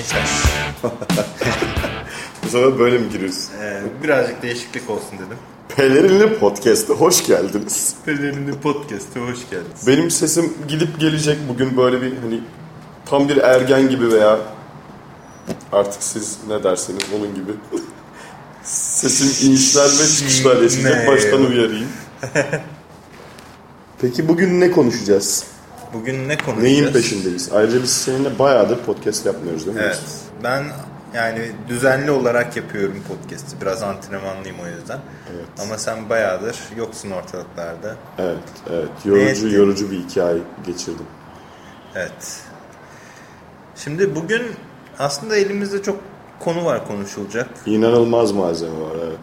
Gençler. Bu sefer böyle mi giriyoruz? Ee, birazcık değişiklik olsun dedim. Pelerinli Podcast'a hoş geldiniz. Pelerinli Podcast'a hoş geldiniz. Benim sesim gidip gelecek bugün böyle bir hani tam bir ergen gibi veya artık siz ne derseniz onun gibi. Sesim inişler ve çıkışlar yaşayacak. Baştan uyarayım. Peki bugün ne konuşacağız? Bugün ne konuşacağız? Neyin peşindeyiz? Ayrıca biz seninle bayağıdır podcast yapmıyoruz değil mi? Evet. Ben yani düzenli olarak yapıyorum podcast'i. Biraz antrenmanlıyım o yüzden. Evet. Ama sen bayağıdır yoksun ortalıklarda. Evet, evet. Yorucu, yorucu bir iki ay geçirdim. Evet. Şimdi bugün aslında elimizde çok konu var konuşulacak. İnanılmaz malzeme var, evet.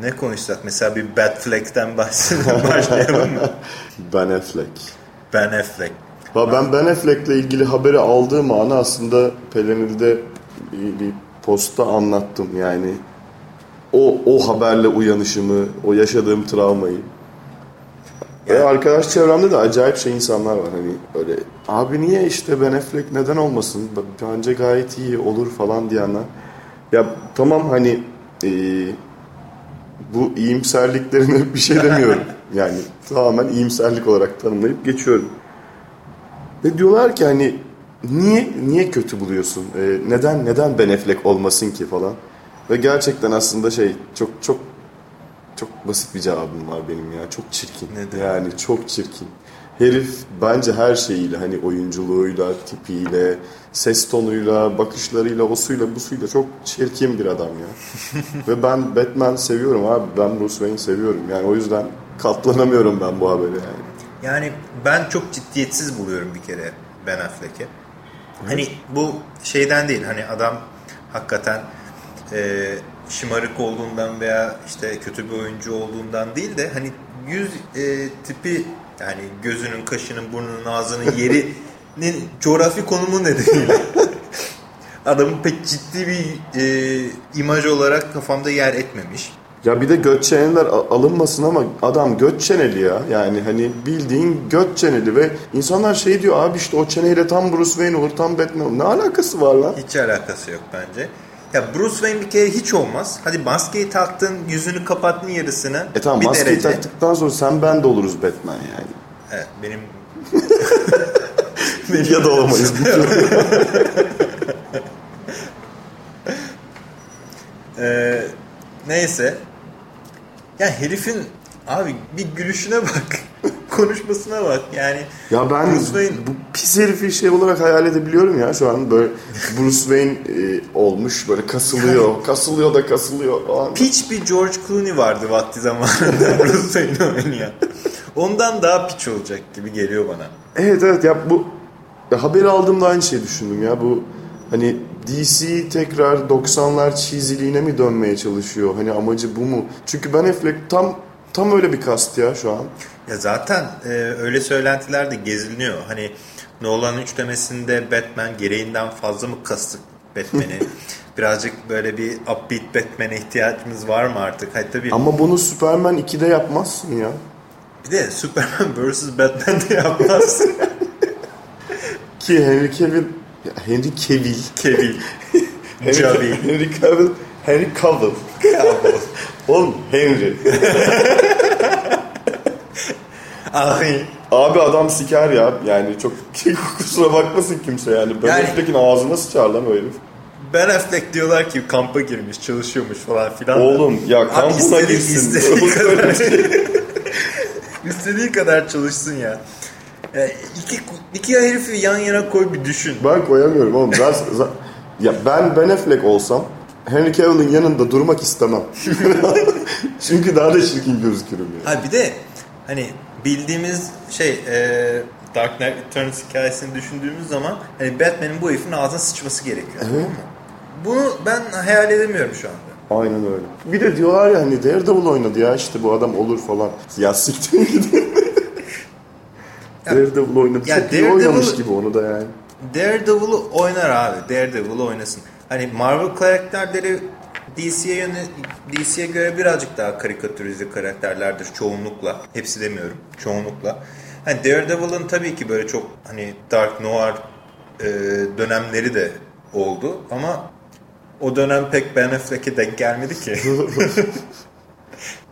Ne konuşsak? Mesela bir Batfleck'ten başlayalım mı? Ben Affleck. Ben Affleck. Ben Ben Affleck'le ilgili haberi aldığım anı aslında Pelenil'de bir, bir postta anlattım yani. O, o haberle uyanışımı, o yaşadığım travmayı. Ve arkadaş çevremde de acayip şey insanlar var hani öyle abi niye işte Ben Affleck neden olmasın bence gayet iyi olur falan diyenler. Ya tamam hani eee, bu iyimserliklerine bir şey demiyorum. Yani tamamen iyimserlik olarak tanımlayıp geçiyorum. Ve diyorlar ki hani niye niye kötü buluyorsun? Ee, neden neden Ben Affleck olmasın ki falan? Ve gerçekten aslında şey çok çok çok basit bir cevabım var benim ya. Çok çirkin. Nedir? Yani çok çirkin. Herif bence her şeyiyle hani oyunculuğuyla, tipiyle, ses tonuyla, bakışlarıyla, o suyla, bu suyla çok çirkin bir adam ya. Ve ben Batman seviyorum abi. Ben Bruce Wayne seviyorum. Yani o yüzden katlanamıyorum ben bu habere yani. Yani ben çok ciddiyetsiz buluyorum bir kere Ben Affleck'i. Hani bu şeyden değil hani adam hakikaten e, şımarık olduğundan veya işte kötü bir oyuncu olduğundan değil de hani yüz e, tipi yani gözünün, kaşının, burnunun, ağzının yerinin coğrafi konumu nedeniyle adamın pek ciddi bir e, imaj olarak kafamda yer etmemiş. Ya bir de göt çeneler alınmasın ama adam göt çeneli ya. Yani hani bildiğin göt çeneli ve insanlar şey diyor abi işte o çeneyle tam Bruce Wayne olur tam Batman olur. Ne alakası var lan? Hiç alakası yok bence. Ya Bruce Wayne bir kere hiç olmaz. Hadi maskeyi taktın, yüzünü kapattın yarısını. E tamam bir maskeyi derece. taktıktan sonra sen ben de oluruz Batman yani. Evet, benim ya da olamayız. Ee, neyse. Ya herifin abi bir gülüşüne bak. Konuşmasına bak. Yani ya ben Bruce Wayne bu pis herifi şey olarak hayal edebiliyorum ya şu an böyle Bruce Wayne e, olmuş böyle kasılıyor. kasılıyor da kasılıyor falan. piç bir George Clooney vardı vakti zamanında Bruce Wayne oynayan. Ondan daha piç olacak gibi geliyor bana. Evet evet ya bu ya haberi aldığımda aynı şeyi düşündüm ya bu hani DC tekrar 90'lar cheesy'liğine mi dönmeye çalışıyor? Hani amacı bu mu? Çünkü Ben Affleck tam tam öyle bir kast ya şu an. Ya zaten e, öyle söylentiler de geziliyor. Hani Nolan üçlemesinde Batman gereğinden fazla mı kastık Batman'i? Birazcık böyle bir upbeat Batman'e ihtiyacımız var mı artık? Hayır tabii. Ama bunu Superman 2'de yapmazsın ya. Bir de Superman vs. Batman'de yapmaz. Ki Henry Cavill ya Henry Cavill Kevin. Henry, Cavill. Henry Cavill Henry Cavill. Oğlum Henry. Ay. Abi adam siker ya. Yani çok kusura bakmasın kimse yani. Ben Yani- Affleck'in ağzına sıçar lan o herif. Ben Affleck diyorlar ki kampa girmiş, çalışıyormuş falan filan. Oğlum ya kampına istediği- girsin. istediği kadar, şey. istediği kadar çalışsın ya. Ya iki, iki herifi yan yana koy bir düşün. Ben koyamıyorum oğlum. Ben, za- ya ben Ben Affleck olsam Henry Cavill'in yanında durmak istemem. Çünkü daha da çirkin gözükürüm ya. Ha bir de hani bildiğimiz şey e, Dark Knight Returns hikayesini düşündüğümüz zaman hani Batman'in bu herifin ağzına sıçması gerekiyor. Tamam mı? Bunu ben hayal edemiyorum şu anda. Aynen öyle. Bir de diyorlar ya hani Daredevil oynadı ya işte bu adam olur falan. Ya siktir gidin. Ya- Daredevil oynadı. Ya Çok iyi Daredevil- oynamış gibi onu da yani. Daredevil'ı oynar abi. Daredevil'ı oynasın. Hani Marvel karakterleri DC'ye DC'ye göre birazcık daha karikatürize karakterlerdir çoğunlukla. Hepsi demiyorum. Çoğunlukla. Hani Daredevil'ın tabii ki böyle çok hani Dark Noir e, dönemleri de oldu ama o dönem pek Ben Affleck'e denk gelmedi ki.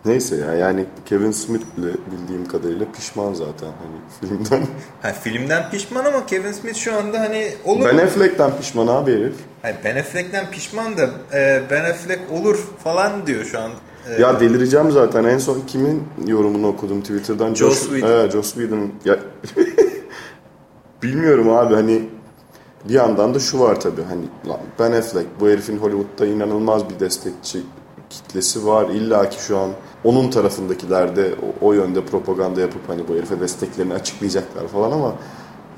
Neyse ya yani Kevin Smith bile bildiğim kadarıyla pişman zaten hani filmden. ha, filmden pişman ama Kevin Smith şu anda hani olur. Ben Affleck'ten pişman abi herif. Hayır, ben Affleck'ten pişman da e, Ben Affleck olur falan diyor şu an. E, Ya delireceğim zaten. En son kimin yorumunu okudum Twitter'dan? Joss Whedon. Evet, Joss Whedon. Ya, bilmiyorum abi hani bir yandan da şu var tabii hani Ben Affleck bu herifin Hollywood'da inanılmaz bir destekçi kitlesi var. İlla ki şu an onun tarafındakiler de o, o yönde propaganda yapıp hani bu herife desteklerini açıklayacaklar falan ama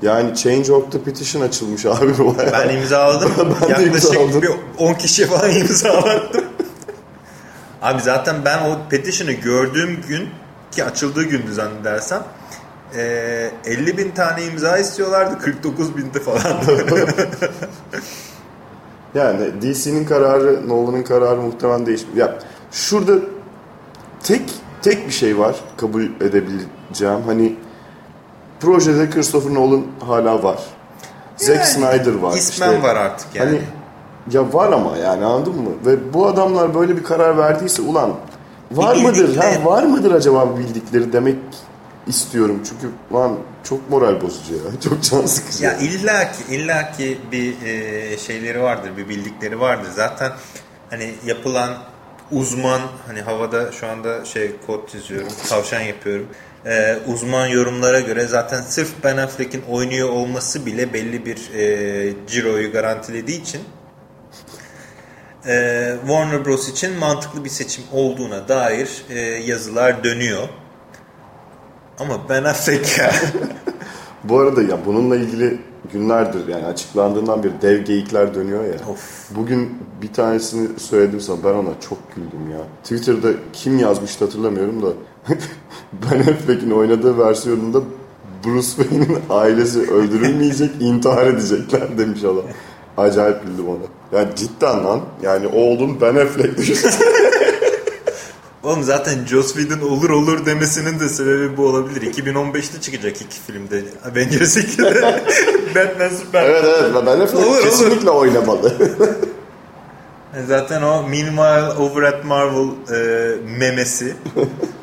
yani Change.org'da petition açılmış abi bu bayağı. ben imzaladım. Ben Yaklaşık imzaladım. bir 10 kişi falan imzalattım. Abi zaten ben o petition'ı gördüğüm gün ki açıldığı gündü zannedersem e, 50 bin tane imza istiyorlardı 49 bindi falan. Yani DC'nin kararı, Nolan'ın kararı muhtemelen değişmiyor. Ya şurada tek tek bir şey var kabul edebileceğim. Hani projede Christopher Nolan hala var. Zack Yani Snyder var. İsmen işte. var artık yani. Hani ya var ama yani anladın mı? Ve bu adamlar böyle bir karar verdiyse ulan var Bir mıdır? Ha, var mıdır acaba bildikleri demek istiyorum. Çünkü lan çok moral bozucu ya. Çok can sıkıcı. Ya illaki illaki bir e, şeyleri vardır, bir bildikleri vardır. Zaten hani yapılan uzman hani havada şu anda şey kod çiziyorum, tavşan yapıyorum. E, uzman yorumlara göre zaten sırf Ben Affleck'in oynuyor olması bile belli bir e, ciroyu garantilediği için e, Warner Bros için mantıklı bir seçim olduğuna dair e, yazılar dönüyor. Ama Ben Affleck ya. Bu arada ya bununla ilgili günlerdir yani açıklandığından beri dev geyikler dönüyor ya. Of. Bugün bir tanesini söyledim sana ben ona çok güldüm ya. Twitter'da kim yazmıştı hatırlamıyorum da Ben Affleck'in oynadığı versiyonunda Bruce Wayne'in ailesi öldürülmeyecek, intihar edecekler demiş adam. Acayip güldüm ona. Ya cidden lan. Yani oğlum Ben Affleck. Oğlum zaten Joss Whedon olur olur demesinin de sebebi bu olabilir. 2015'te çıkacak iki filmde. Avengers 2'de Batman Superman. evet evet Ben Affleck Olur, olur. kesinlikle oynamalı. Zaten o Meanwhile Over at Marvel e, memesi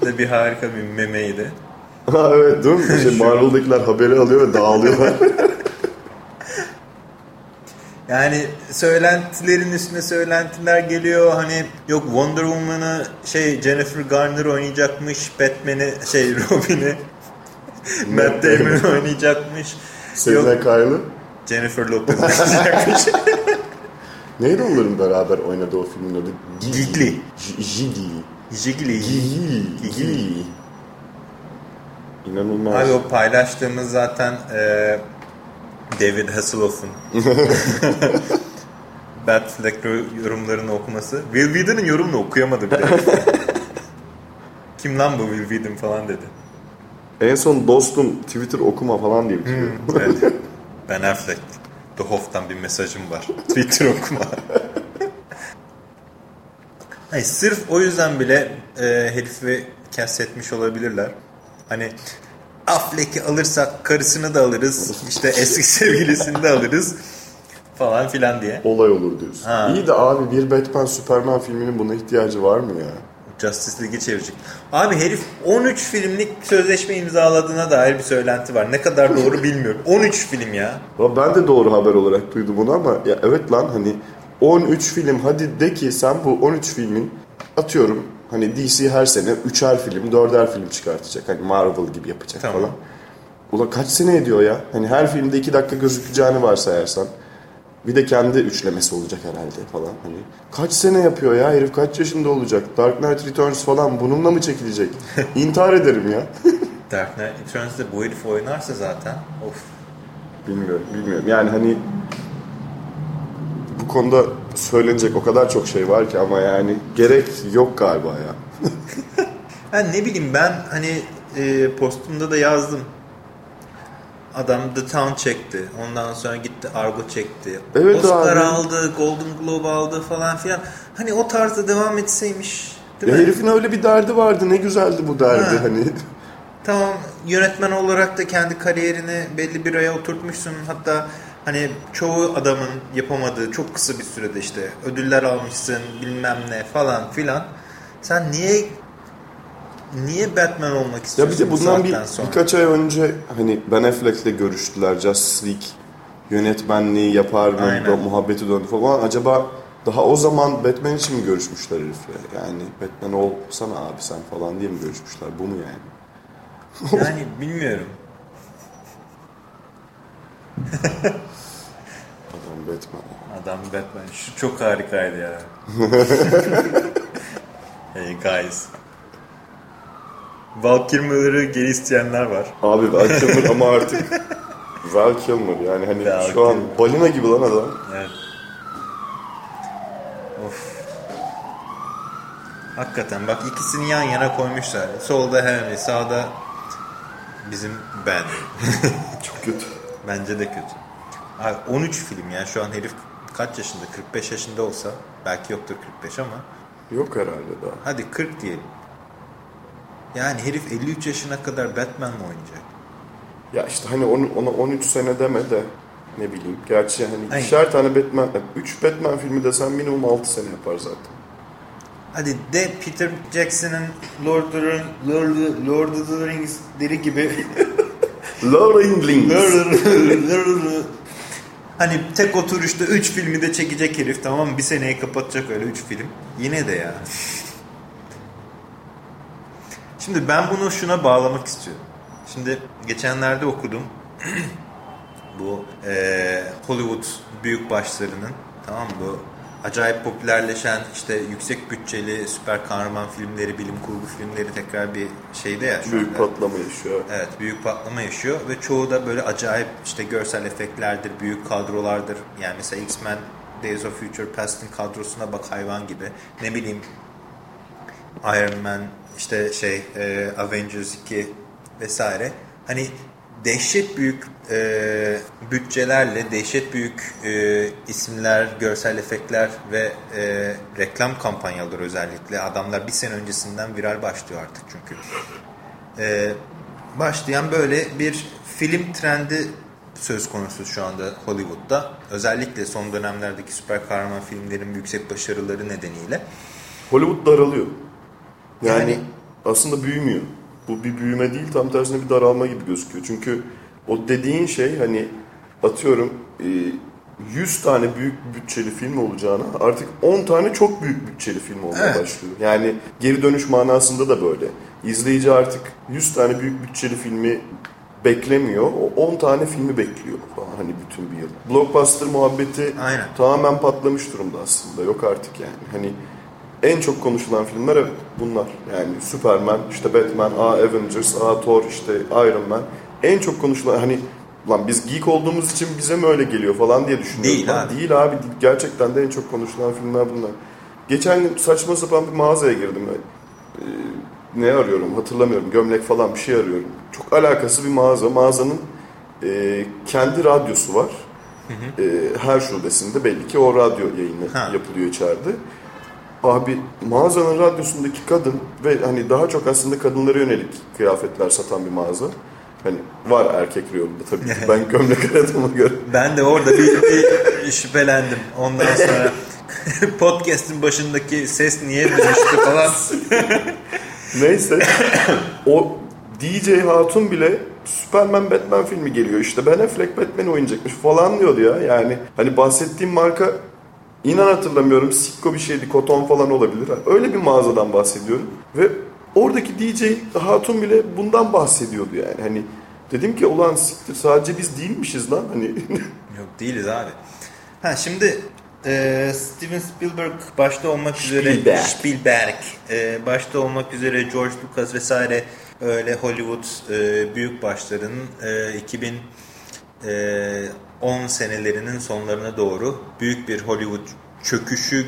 de bir harika bir memeydi. ha evet değil mi? Şey, Marvel'dakiler haberi alıyor ve dağılıyorlar. Yani söylentilerin üstüne söylentiler geliyor. Hani yok Wonder Woman'ı şey Jennifer Garner oynayacakmış. Batman'i şey Robin'i Matt Damon oynayacakmış. Selena Yok Kyle'ı. Jennifer Lopez oynayacakmış. Neydi onların beraber oynadığı o filmin adı? Gigli. Jiggly. Gigli. Gigli. İnanılmaz. Abi o paylaştığımız zaten e, David Hasselhoff'un Batfleck yorumlarını okuması. Will Whedon'ın yorumunu okuyamadı bile. Kim lan bu Will Whedon falan dedi. En son dostum Twitter okuma falan diye bitiriyor. Evet. Ben Affleck. The Hoff'tan bir mesajım var. Twitter okuma. Hayır, sırf o yüzden bile e, herifi kastetmiş olabilirler. Hani Affleck'i alırsak karısını da alırız. işte eski sevgilisini de alırız. Falan filan diye. Olay olur diyorsun. Ha. İyi de abi bir Batman Superman filminin buna ihtiyacı var mı ya? Justice League'i çevirecek. Abi herif 13 filmlik sözleşme imzaladığına dair bir söylenti var. Ne kadar doğru bilmiyorum. 13 film ya. Ya Ben de doğru haber olarak duydum bunu ama ya evet lan hani 13 film hadi de ki sen bu 13 filmin atıyorum hani DC her sene 3'er film 4'er film çıkartacak. Hani Marvel gibi yapacak Tamam. falan. Ulan kaç sene ediyor ya? Hani her filmde 2 dakika gözükeceğini varsayarsan. Bir de kendi üçlemesi olacak herhalde falan. Hani kaç sene yapıyor ya? Herif kaç yaşında olacak? Dark Knight Returns falan bununla mı çekilecek? İntihar ederim ya. Dark Knight Returns'de bu herif oynarsa zaten of. Bilmiyorum, bilmiyorum. Yani hani bu konuda söylenecek o kadar çok şey var ki ama yani gerek yok galiba ya. Ben ne bileyim ben hani e, postumda da yazdım. Adam The Town çekti. Ondan sonra gitti Argo çekti. Evet Oscar abi. aldı, Golden Globe aldı falan filan. Hani o tarzda devam etseymiş. Değil Ya mi? herifin öyle bir derdi vardı. Ne güzeldi bu derdi Ha. hani. Tamam yönetmen olarak da kendi kariyerini belli bir aya oturtmuşsun. Hatta Hani çoğu adamın yapamadığı çok kısa bir sürede işte ödüller almışsın bilmem ne falan filan. Sen niye niye Batman olmak Ya istiyorsun bir de bu bundan bir, sonra? birkaç ay önce hani Ben Affleck'le görüştüler. Justice League yönetmenliği yapar mı? Da muhabbeti döndü falan. Acaba daha o zaman Batman için mi görüşmüşler herifle? Yani Batman olsana abi sen falan diye mi görüşmüşler? Bu mu yani? Yani bilmiyorum. Adam Batman. Adam Batman. Şu çok harikaydı ya. hey guys. Val Kilmer'ı geri isteyenler var. Abi Val Kilmer ama artık Val Kilmer yani hani Val şu an Kilmer. balina gibi lan adam. Evet. Of. Hakikaten bak ikisini yan yana koymuşlar. Solda Henry, sağda bizim Ben. Çok kötü. Bence de kötü. Abi 13 film ya şu an herif kaç yaşında? 45 yaşında olsa belki yoktur 45 ama Yok herhalde daha. hadi 40 diyelim. Yani herif 53 yaşına kadar Batman mi oynayacak? Ya işte hani onu, ona 13 sene deme de ne bileyim. Gerçi hani Aynen. ikişer tane Batman, 3 Batman filmi desen minimum 6 sene yapar zaten. Hadi de Peter Jackson'ın Lord of the, Lord, Lord of the Rings'leri gibi Laura Inglings. hani tek oturuşta 3 filmi de çekecek herif tamam mı? Bir seneyi kapatacak öyle 3 film. Yine de ya. Şimdi ben bunu şuna bağlamak istiyorum. Şimdi geçenlerde okudum. bu eee, Hollywood büyük başlarının tamam mı? Acayip popülerleşen işte yüksek bütçeli süper kahraman filmleri, bilim kurgu filmleri tekrar bir şeyde ya şu Büyük anda. patlama yaşıyor. Evet büyük patlama yaşıyor ve çoğu da böyle acayip işte görsel efektlerdir, büyük kadrolardır. Yani mesela X-Men Days of Future Past'ın kadrosuna bak hayvan gibi. Ne bileyim Iron Man, işte şey e, Avengers 2 vesaire. Hani dehşet büyük e, bütçelerle, dehşet büyük e, isimler, görsel efektler ve e, reklam kampanyaları özellikle adamlar bir sene öncesinden viral başlıyor artık çünkü. E, başlayan böyle bir film trendi söz konusu şu anda Hollywood'da. Özellikle son dönemlerdeki süper kahraman filmlerin yüksek başarıları nedeniyle. Hollywood daralıyor. Yani, Yani- aslında büyümüyor. Bu bir büyüme değil tam tersine bir daralma gibi gözüküyor. Çünkü o dediğin şey hani atıyorum e, 100 tane büyük bütçeli film olacağına artık 10 tane çok büyük bütçeli film olmaya Evet. başlıyor. Yani geri dönüş manasında da böyle. İzleyici artık 100 tane büyük bütçeli filmi beklemiyor. O 10 tane filmi bekliyor falan hani bütün bir yıl. Blockbuster muhabbeti Aynen. tamamen patlamış durumda aslında. Yok artık yani. Hani en çok konuşulan filmler evet bunlar. Yani Superman, işte Batman, A Avengers, A Thor, işte Iron Man. En çok konuşulan hani lan biz geek olduğumuz için bize mi öyle geliyor falan diye düşünüyorum. Değil Lan abi. Değil abi. Gerçekten de en çok konuşulan filmler bunlar. Geçen gün saçma sapan bir mağazaya girdim. Ee, ne arıyorum hatırlamıyorum. Gömlek falan bir şey arıyorum. Çok alakası bir mağaza. Mağazanın e, kendi radyosu var. E, her şubesinde belli ki o radyo yayını Ha. yapılıyor içeride. Abi mağazanın radyosundaki kadın ve hani daha çok aslında kadınlara yönelik kıyafetler satan bir mağaza. Hani var erkek reyonunda tabii ki. Ben gömlek aradığıma göre. Ben de orada bir, bir şüphelendim. Ondan sonra podcast'in başındaki ses niye dönüştü falan. Neyse. o DJ Hatun bile Superman Batman filmi geliyor işte. Ben Affleck Batman oynayacakmış falan diyordu ya. Yani hani bahsettiğim marka inan hatırlamıyorum. Sikko bir şeydi. Koton falan olabilir. Öyle bir mağazadan bahsediyorum. Ve oradaki DJ Hatun bile bundan bahsediyordu yani. Hani dedim ki ulan siktir sadece biz değilmişiz lan. Hani Yok değiliz abi. Ha şimdi e, Steven Spielberg başta olmak üzere Spielberg. Spielberg e, başta olmak üzere George Lucas vesaire öyle Hollywood e, büyük başların e, 2010 senelerinin sonlarına doğru büyük bir Hollywood çöküşü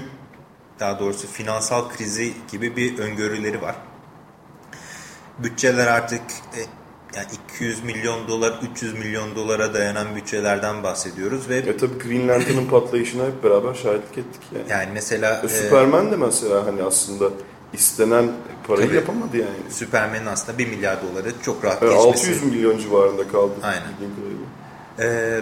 daha doğrusu finansal krizi gibi bir öngörüleri var. Bütçeler artık e, yani 200 milyon dolar, 300 milyon dolara dayanan bütçelerden bahsediyoruz ve e tabii Green Lantern'ın patlayışına hep beraber şahitlik ettik yani. yani mesela E, e, Superman de mesela hani aslında istenen parayı Tabii. yapamadı yani. Superman'in aslında 1 milyar doları çok rahat E, geçmesi. 600 milyon civarında kaldı. Aynen. bildiğim kadarıyla. E,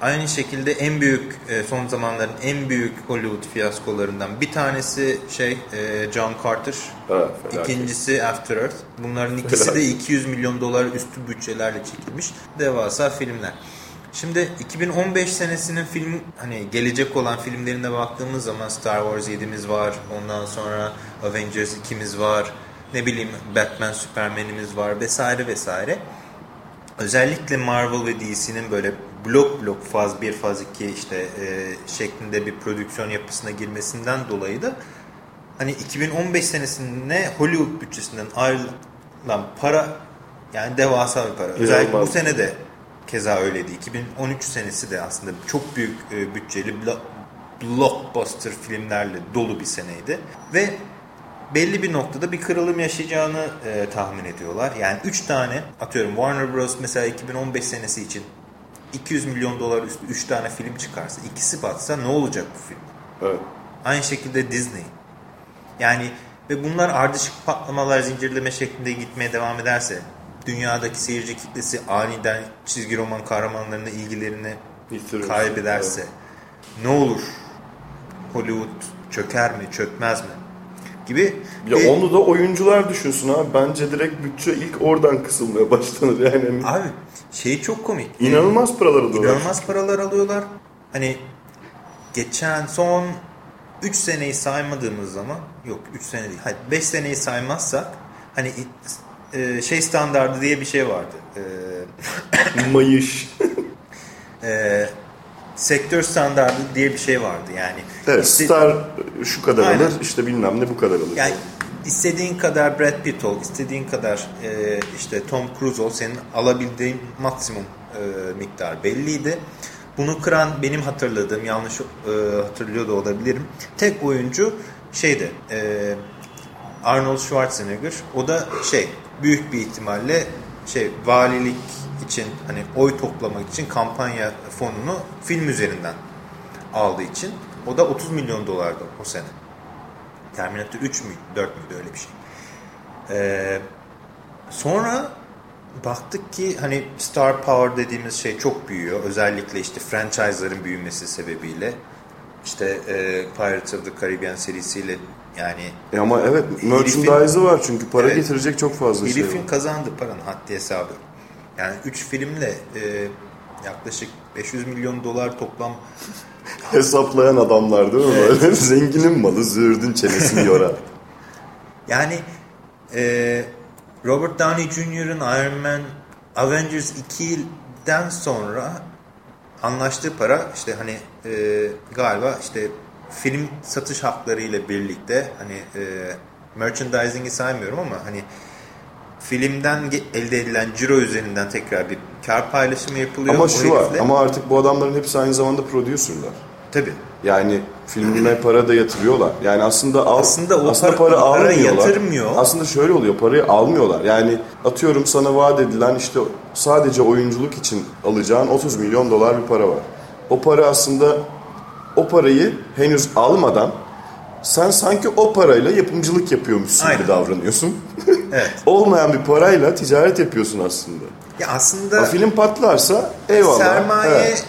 Aynı şekilde en büyük e, son zamanların en büyük Hollywood fiyaskolarından bir tanesi şey e, John Carter. Felaket. İkincisi After Earth. Bunların ikisi de 200 milyon dolar üstü bütçelerle çekilmiş devasa filmler. Şimdi 2015 senesinin film hani gelecek olan filmlerine baktığımız zaman Star Wars 7'miz var. Ondan sonra Avengers 2'miz var. Ne bileyim Batman Superman'imiz var vesaire vesaire. Özellikle Marvel ve DC'nin böyle blok blok faz 1 faz 2 işte e, şeklinde bir prodüksiyon yapısına girmesinden dolayı da hani 2015 senesinde Hollywood bütçesinden ayrılan para yani devasa bir para. Özellikle bu sene de keza öyleydi. 2013 senesi de aslında çok büyük e, bütçeli blockbuster filmlerle dolu bir seneydi. Ve belli bir noktada bir kırılım yaşayacağını e, tahmin ediyorlar. Yani 3 tane atıyorum Warner Bros. mesela 2015 senesi için 200 milyon dolar üstü 3 tane film çıkarsa ikisi batsa ne olacak bu film? Evet. Aynı şekilde Disney. Yani ve bunlar ardışık patlamalar zincirleme şeklinde gitmeye devam ederse dünyadaki seyirci kitlesi aniden çizgi roman kahramanlarına ilgilerini Bitirir. kaybederse Evet. ne olur? Hollywood çöker mi, çökmez mi? Gibi. Ya bir- onu da oyuncular düşünsün abi. Bence direkt bütçe ilk oradan kısılmaya başlanır yani. Abi şey çok komik. İnanılmaz paralar alıyorlar. İnanılmaz paralar alıyorlar. Hani geçen son 3 seneyi saymadığımız zaman yok 3 sene değil. Hadi 5 seneyi saymazsak hani e, şey standardı diye bir şey vardı. E, Mayış. e, sektör standardı diye bir şey vardı. Yani Evet işte- star şu kadar Aynen. alır işte bilmem ne bu kadar alır. Yani istediğin kadar Brad Pitt ol, istediğin kadar e, işte Tom Cruise ol, senin alabildiğin maksimum e, miktar belliydi. Bunu kıran benim hatırladığım, yanlış e, hatırlıyor da olabilirim. Tek oyuncu şeydi, e, Arnold Schwarzenegger. O da şey, büyük bir ihtimalle şey valilik için hani oy toplamak için kampanya fonunu film üzerinden aldığı için o da 30 milyon dolardı o sene. Terminator 3 müydü 4 müydü öyle bir şey. Ee, sonra baktık ki hani Star Power dediğimiz şey çok büyüyor. Özellikle işte franchise'ların büyümesi sebebiyle. İşte e, Pirates of the Caribbean serisiyle yani E ama evet merchandise'ı var çünkü para Evet. getirecek çok fazla şey herifin var. kazandığı paranın haddi hesabı. Yani 3 filmle e, yaklaşık 500 milyon dolar toplam Hesaplayan adamlar değil mi böyle? Zenginin malı züğürdün çenesini yorar. Yani e, Robert Downey Jr.'ın Iron Man Avengers 2'den sonra anlaştığı para işte hani e, galiba işte film satış hakları ile birlikte hani e, merchandising'i saymıyorum ama hani filmden elde edilen ciro üzerinden tekrar bir kar paylaşımı yapılıyor. ama şu var herifle. ama artık bu adamların hepsi aynı zamanda prodüserler. Tabii. Yani filmine para da yatırıyorlar. Yani aslında al, Aslında o aslında para- para, para almıyorlar. yatırmıyor. Aslında şöyle oluyor. Parayı almıyorlar. Yani atıyorum sana vaat edilen işte sadece oyunculuk için alacağın 30 milyon dolar bir para var. O para aslında o parayı henüz almadan sen sanki o parayla yapımcılık yapıyormuşsun Aynen. gibi davranıyorsun. Evet. Olmayan bir parayla ticaret yapıyorsun aslında. Ya aslında Ha, film patlarsa eyvallah. Sermaye Evet.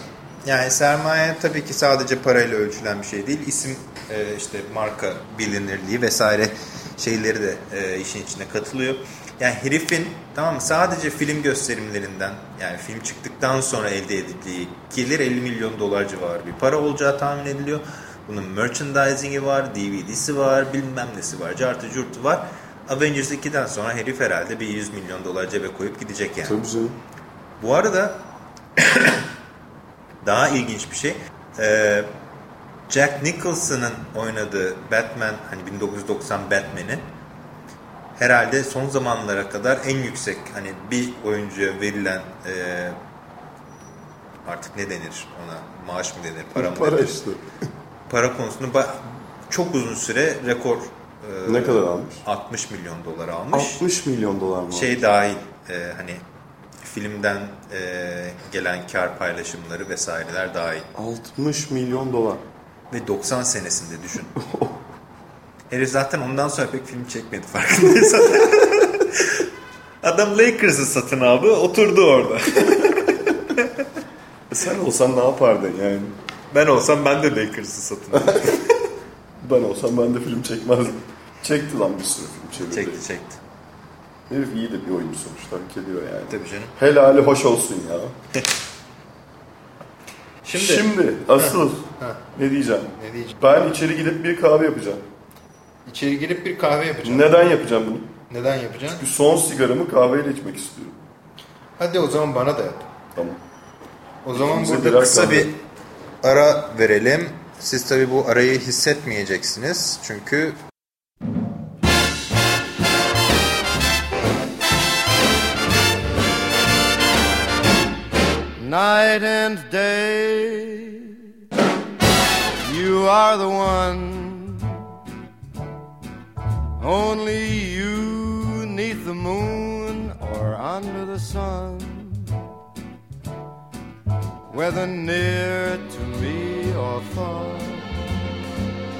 yani sermaye tabii ki sadece parayla ölçülen bir şey değil. İsim e, işte marka bilinirliği vesaire şeyleri de e, işin içine katılıyor. Yani herifin tamam mı sadece film gösterimlerinden yani film çıktıktan sonra elde edildiği gelir 50 milyon dolar civarı bir para olacağı tahmin ediliyor. Bunun merchandising'i var, DVD'si var, bilmem nesi var, cartı curtu var. Avengers 2'den sonra herif herhalde bir 100 milyon dolar cebe koyup gidecek yani. Tabii canım. Bu arada daha ilginç bir şey. Ee, Jack Nicholson'ın oynadığı Batman hani 1990 Batman'i herhalde son zamanlara kadar en yüksek hani bir oyuncuya verilen e, artık ne denir ona maaş mı denir para mı Para denir? işte. Para konusunda çok uzun süre rekor e, Ne kadar almış? 60 milyon dolar almış. 60 milyon dolar mı? şey dahil e, hani filmden e, gelen kar paylaşımları vesaireler dahil. 60 milyon dolar. Ve 90 senesinde düşün. Herif zaten ondan sonra pek film çekmedi farkındaysan. Adam Lakers'ı satın aldı oturdu orada. Sen olsan ne yapardın yani? Ben olsam ben de Bakers'ı satın. Ben olsam ben de film çekmezdim. Çekti lan bir sürü film çevirdi. çekti çekti. Herif iyi de bir oyuncu sonuçta hak ediyor yani. Tabii canım. Helali hoş olsun ya. Şimdi, Şimdi asıl ne diyeceğim? ne diyeceğim? Ben içeri gidip bir kahve yapacağım. İçeri girip bir kahve yapacağım. Neden yapacağım bunu? Neden yapacaksın? Çünkü son sigaramı kahveyle içmek istiyorum. Hadi o zaman bana da yap. Tamam. O zaman burada kısa kahve. bir ara verelim. Siz tabii bu arayı hissetmeyeceksiniz. Çünkü Night and day, you are the one. Only you neath the moon or under the sun. Whether near to me or far,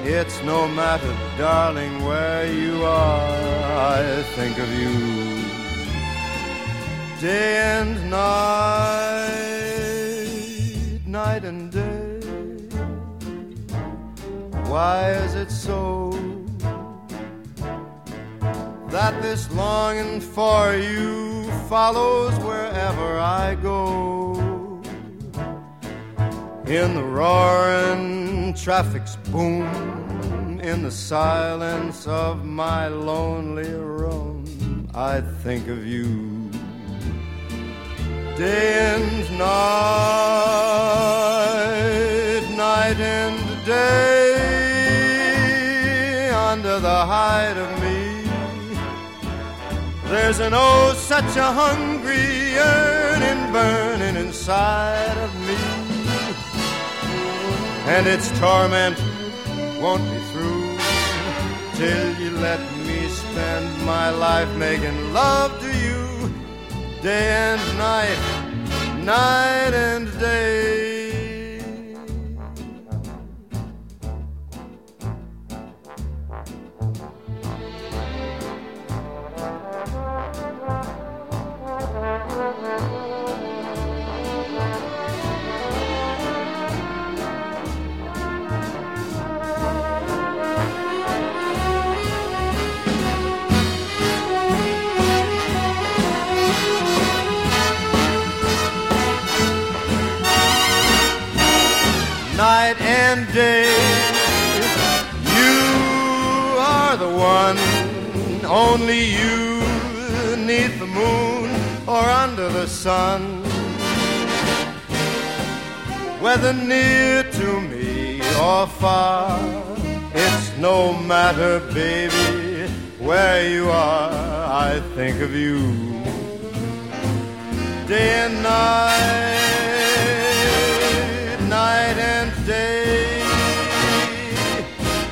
it's no matter, darling, where you are. I think of you day and night, night and day. Why is it so that this longing for you follows wherever I go? In the roaring traffic's boom, in the silence of my lonely room, I think of you day and night, night and day, under the hide of me. There's an oh, such a hungry yearning burning inside of me, and its torment won't be through till you let me spend my life making love to you day and night, night and day. And day. You are the one, only you, neath the moon or under the sun. Whether near to me or far, it's no matter, baby, where you are, I think of you day and night,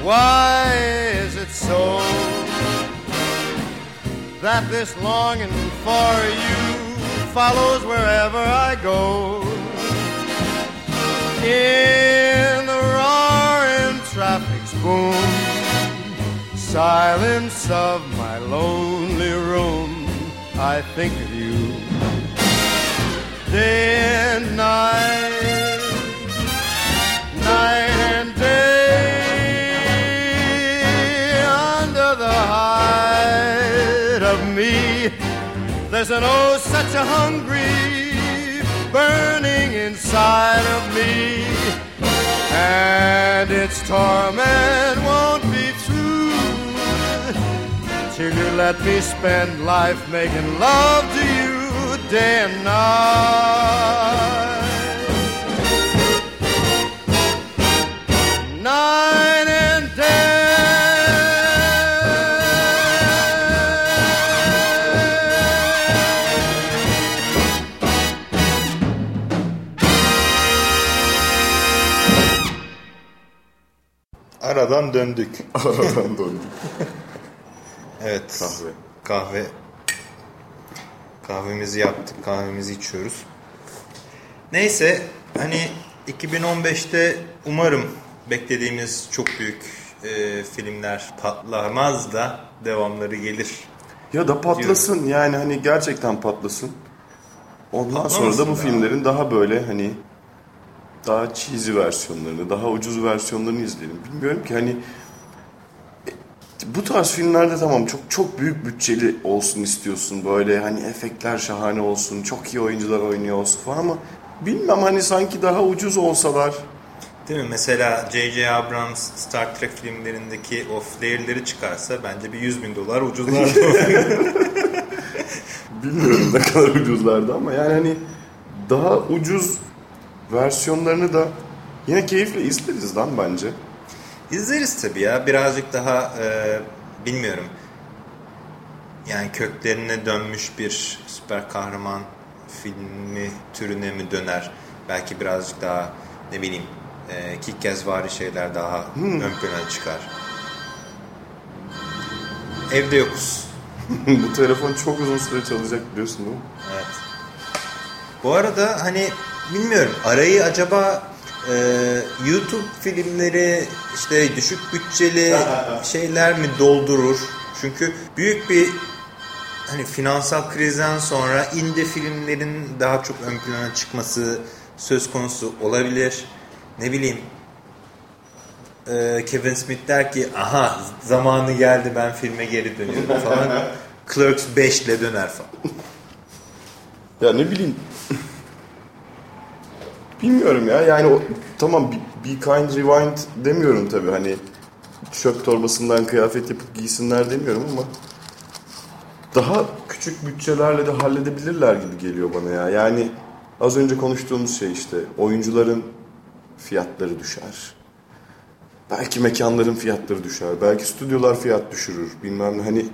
Why is it so that this longing for you follows wherever I go? In the roaring traffic's boom, silence of my lonely room, I think of you day and night, night There's an oh, such a hungry burning inside of me, and its torment won't be true till you let me spend life making love to you day and night. Night aradan döndük. Aradan döndük. Evet. Kahve. Kahve. Kahvemizi yaptık. Kahvemizi içiyoruz. Neyse hani 2015'te umarım beklediğimiz çok büyük e, filmler patlamaz da devamları gelir. Ya da patlasın yani hani gerçekten patlasın. Ondan sonra da bu Patlamasın ya. filmlerin daha böyle hani daha cheesy versiyonlarını, daha ucuz versiyonlarını izleyelim. Bilmiyorum ki hani e, bu tarz filmlerde tamam çok çok büyük bütçeli olsun istiyorsun böyle hani efektler şahane olsun, çok iyi oyuncular oynuyor olsun falan ama bilmem hani sanki daha ucuz olsalar Değil mi? Mesela J.J. Abrams Star Trek filmlerindeki o flare'leri çıkarsa bence bir 100 bin dolar ucuzlardı. bilmiyorum ne kadar ucuzlardı ama yani hani daha ucuz versiyonlarını da yine keyifle izleriz lan bence. İzleriz tabii ya. Birazcık daha e, bilmiyorum. Yani köklerine dönmüş bir süper kahraman filmi türüne mi döner? Belki birazcık daha ne bileyim e, Kick-Ass şeyler daha ön plana çıkar. Evde yokuz. Bu telefon çok uzun süre çalacak biliyorsun değil mi? Evet. Bu arada hani bilmiyorum arayı acaba e, YouTube filmleri işte düşük bütçeli şeyler mi doldurur? Çünkü büyük bir hani finansal krizden sonra indie filmlerin daha çok ön plana çıkması söz konusu olabilir. Ne bileyim e, Kevin Smith der ki aha zamanı geldi ben filme geri dönüyorum falan. Clerks 5 ile döner falan. Ya ne bileyim. Bilmiyorum ya yani o, tamam be, kind rewind demiyorum tabii hani çöp torbasından kıyafet yapıp giysinler demiyorum ama daha küçük bütçelerle de halledebilirler gibi geliyor bana ya. Yani az önce konuştuğumuz şey işte oyuncuların fiyatları düşer. Belki mekanların fiyatları düşer. Belki stüdyolar fiyat düşürür. Bilmem ne hani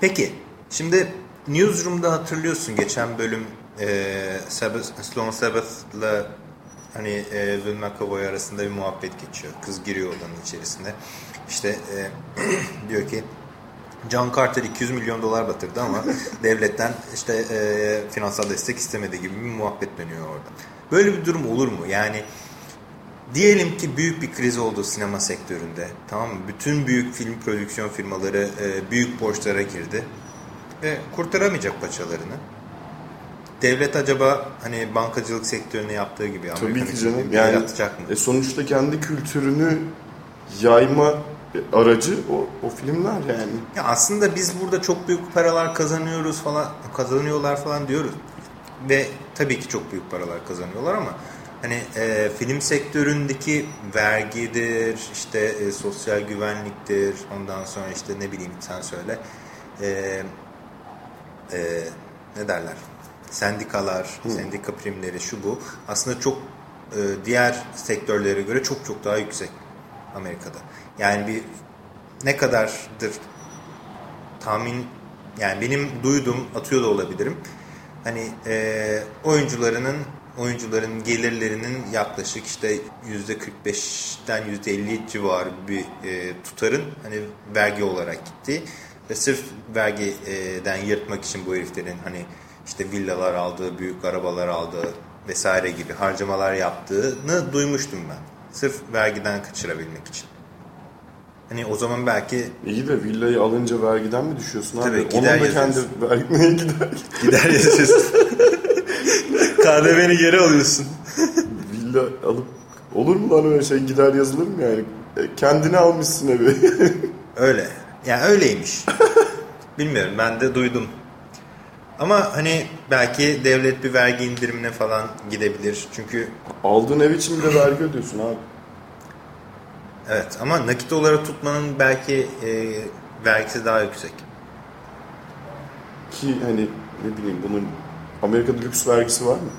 Peki şimdi Newsroom'da hatırlıyorsun geçen bölüm Sloan Sabbath'la hani e, Will McAvoy arasında bir muhabbet geçiyor. Kız giriyor odanın içerisinde. İşte e, diyor ki John Carter 200 milyon dolar batırdı ama devletten işte e, finansal destek istemedi gibi bir muhabbet dönüyor orada. Böyle bir durum olur mu? Yani diyelim ki büyük bir kriz oldu sinema sektöründe. Tamam mı? Bütün büyük film prodüksiyon firmaları e, büyük borçlara girdi ve kurtaramayacak paçalarını. Devlet acaba hani bankacılık sektörüne yaptığı gibi Tabii Amerikan ki canım. Yani el atacak mı? e, sonuçta kendi kültürünü yayma aracı o, o filmler yani. Ya aslında biz burada çok büyük paralar kazanıyoruz falan kazanıyorlar falan diyoruz. Ve tabii ki çok büyük paralar kazanıyorlar ama hani e, film sektöründeki vergidir, işte e, sosyal güvenliktir, ondan sonra işte ne bileyim sen söyle. E, e, ne derler? Sendikalar, sendika primleri şu bu. Aslında çok e, diğer sektörlere göre çok çok daha yüksek Amerika'da. Yani bir ne kadardır tahmin yani benim duyduğum atıyor da olabilirim. Hani e, oyuncularının oyuncuların gelirlerinin yaklaşık işte %45'ten %50 civarı bir e, tutarın hani vergi olarak gitti ve sırf vergiden yırtmak için bu heriflerin hani işte villalar aldığı, büyük arabalar aldığı vesaire gibi harcamalar yaptığını duymuştum ben. Sırf vergiden kaçırabilmek için. Hani o zaman belki İyi de villayı alınca vergiden mi düşüyorsun abi? Tabii, Onun gider da kendi vergine gider. gider yazıyorsun. KDV'ni geri alıyorsun. Villa alıp olur mu lan öyle şey gider yazılır mı yani? E, Kendini almışsın evi. Öyle. Yani öyleymiş. Bilmiyorum ben de duydum. Ama hani belki devlet bir vergi indirimine falan gidebilir. Çünkü Aldığın ev için bile vergi ödüyorsun abi. evet ama nakit olarak tutmanın belki e, vergisi daha yüksek. Ki hani ne bileyim bunun Amerika'da lüks vergisi var mı?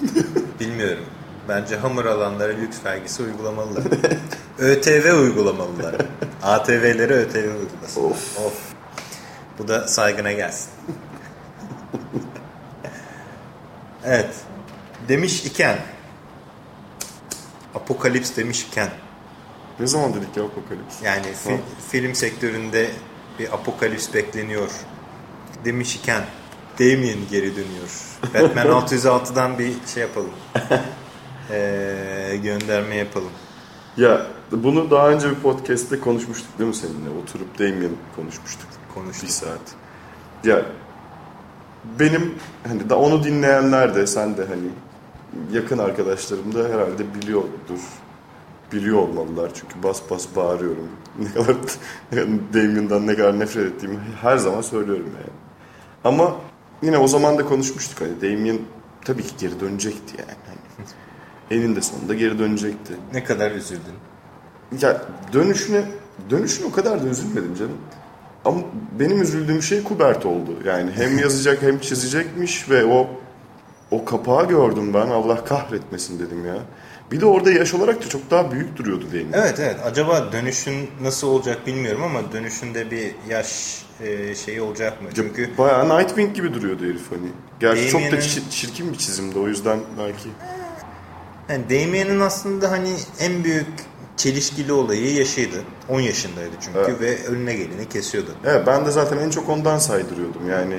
Bilmiyorum. Bence hamur alanlara lüks vergisi uygulamalılar. ÖTV uygulamalılar. ATV'lere ÖTV uygulasın. Of. of. Bu da saygına gelsin. Evet. Demiş iken Apokalips demiş iken Ne zaman dedik ya apokalips? yani fi- film sektöründe bir apokalips bekleniyor demiş iken Damien geri dönüyor. Batman 606'dan bir şey yapalım. Ee, gönderme yapalım. Ya bunu daha önce bir podcast'te konuşmuştuk değil mi seninle? Oturup Damien konuşmuştuk. Konuştuk. Bir saat. Ya benim hani da onu dinleyenler de sen de hani yakın arkadaşlarım da herhalde biliyordur. Biliyor olmalılar çünkü bas bas bağırıyorum. Ne kadar Damien'dan ne kadar nefret ettiğimi her zaman söylüyorum yani. Ama yine o zaman da konuşmuştuk hani Damien tabii ki geri dönecekti yani. Hani eninde sonunda geri dönecekti. Ne kadar üzüldün. Ya dönüşüne dönüşüne o kadar da üzülmedim canım. Ama benim üzüldüğüm şey Kubert oldu. Yani hem yazacak hem çizecekmiş ve o o kapağı gördüm ben. Allah kahretmesin dedim ya. Bir de orada yaş olarak da çok daha büyük duruyordu değil mi? Evet evet. Acaba dönüşün nasıl olacak bilmiyorum ama dönüşünde bir yaş e, şeyi olacak mı? Çünkü Bayağı Nightwing gibi duruyordu herif hani. Gerçi çok da Damien'in- çir- çirkin bir çizimdi o yüzden belki. yani Damien'in aslında hani en büyük çelişkili olayı yaşıydı. 10 yaşındaydı çünkü Evet. ve önüne geleni kesiyordu. Evet ben de zaten en çok ondan saydırıyordum yani.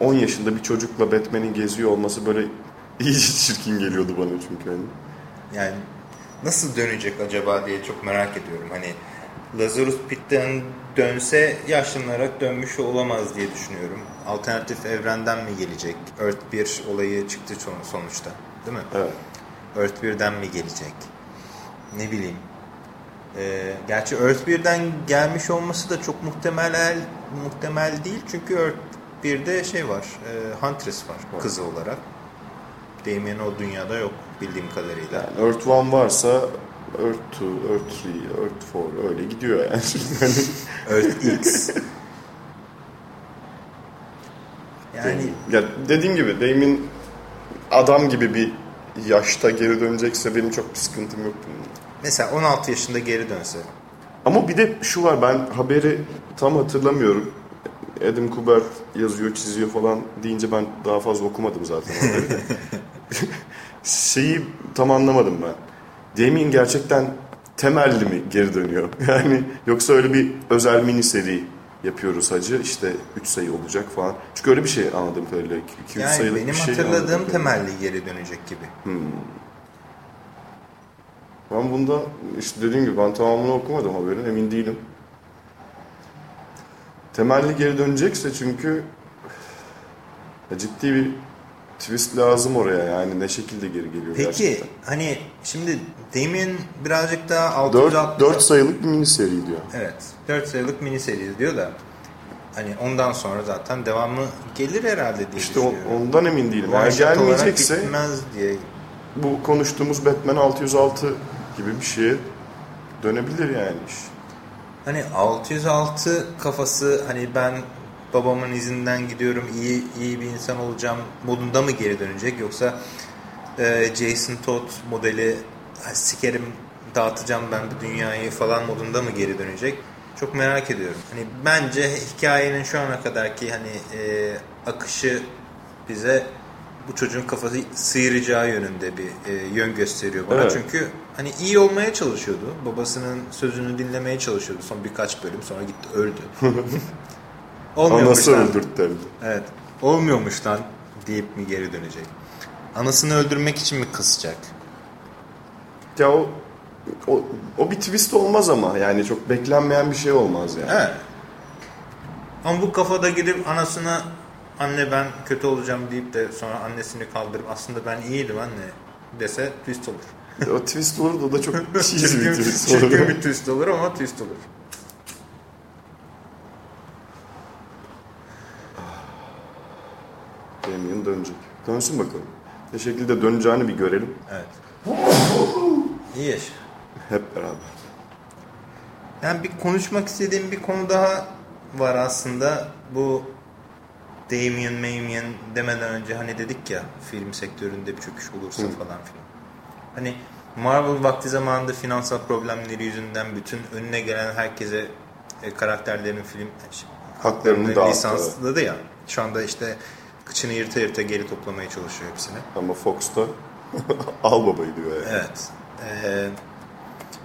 10 yaşında bir çocukla Batman'in geziyor olması böyle iyice çirkin geliyordu bana çünkü hani. Yani nasıl dönecek acaba diye çok merak ediyorum. Hani Lazarus Pit'ten dönse yaşlanarak dönmüş olamaz diye düşünüyorum. Alternatif evrenden mi gelecek? Earth 1 olayı çıktı son- sonuçta. Değil mi? Evet. Earth 1'den mi gelecek? Ne bileyim. Ee, gerçi Earth 1'den gelmiş olması da çok muhtemel muhtemel değil. Çünkü Earth 1'de şey var. E, Huntress var kızı olarak. Damien o dünyada yok bildiğim kadarıyla. Yani Earth One varsa Earth 2, Earth 3, Earth 4 öyle gidiyor yani. Earth X. Yani ya dediğim gibi Damien adam gibi bir yaşta geri dönecekse benim çok bir sıkıntım yok mesela 16 yaşında geri dönse. Ama bir de şu var ben haberi tam hatırlamıyorum. Adam Kubert yazıyor, çiziyor falan deyince ben daha fazla okumadım zaten haberi. Şeyi tam anlamadım ben. Damien gerçekten temelli mi geri dönüyor? Yani yoksa öyle bir özel mini seri yapıyoruz hacı işte 3 sayı olacak falan. Çünkü öyle bir şey anladığım kadarıyla. 2-3 Yani sayılık benim bir şey hatırladığım anladığım kadarıyla. temelli geri dönecek gibi. Ben bunda işte dediğim gibi ben tamamını okumadım haberin emin değilim. Temelli geri dönecekse çünkü ciddi bir twist lazım oraya yani ne şekilde geri geliyor Peki gerçekten. hani şimdi Damien birazcık daha 4, 660 4 sayılık bir mini seri diyor. Evet. 4 sayılık mini seri diyor da hani ondan sonra zaten devamı gelir herhalde diye İşte o- düşünüyorum. ondan emin değilim. Eğer gelmeyecekse diye. bu konuştuğumuz Batman 606 gibi bir şeye dönebilir yani iş. Hani 606 kafası hani ben babamın izinden gidiyorum iyi iyi bir insan olacağım modunda mı geri dönecek yoksa e, Jason Todd modeli "Ha, sikerim dağıtacağım ben bu dünyayı falan modunda mı geri dönecek? Çok merak ediyorum. Hani bence hikayenin şu ana kadarki hani e, akışı bize bu çocuğun kafası sıyıracağı yönünde bir e, yön gösteriyor bana. Evet. Çünkü hani iyi olmaya çalışıyordu. Babasının sözünü dinlemeye çalışıyordu son birkaç bölüm. Sonra gitti öldü. Olmuyormuş Anası lan. öldürttü. Evet. Olmuyormuş lan deyip mi geri dönecek? Anasını öldürmek için mi kısacak? Ya o, o, o bir twist olmaz ama yani çok beklenmeyen bir şey olmaz yani. Evet. Ama bu kafada gidip anasına anne ben kötü olacağım deyip de sonra annesini kaldırıp aslında ben iyiydim anne dese twist olur. O twist olur da o da çok cheesy bir Çirkin, twist çirkin olur. bir twist olur ama twist olur. Damien dönecek. Dönsün bakalım. Ne şekilde döneceğini bir görelim. Evet. İyi yaş. Hep beraber. Yani bir konuşmak istediğim bir konu daha var aslında. Bu Damien, Mamien demeden önce hani dedik ya film sektöründe bir çöküş olursa falan filan. Hani Marvel vakti zamanında finansal problemleri yüzünden bütün önüne gelen herkese e, karakterlerin film Haklarını dağıttı, lisansladı ya. Şu anda işte kıçını yırta yırta geri toplamaya çalışıyor hepsini. Ama Fox'ta al babayı diyor yani. Evet. Ee,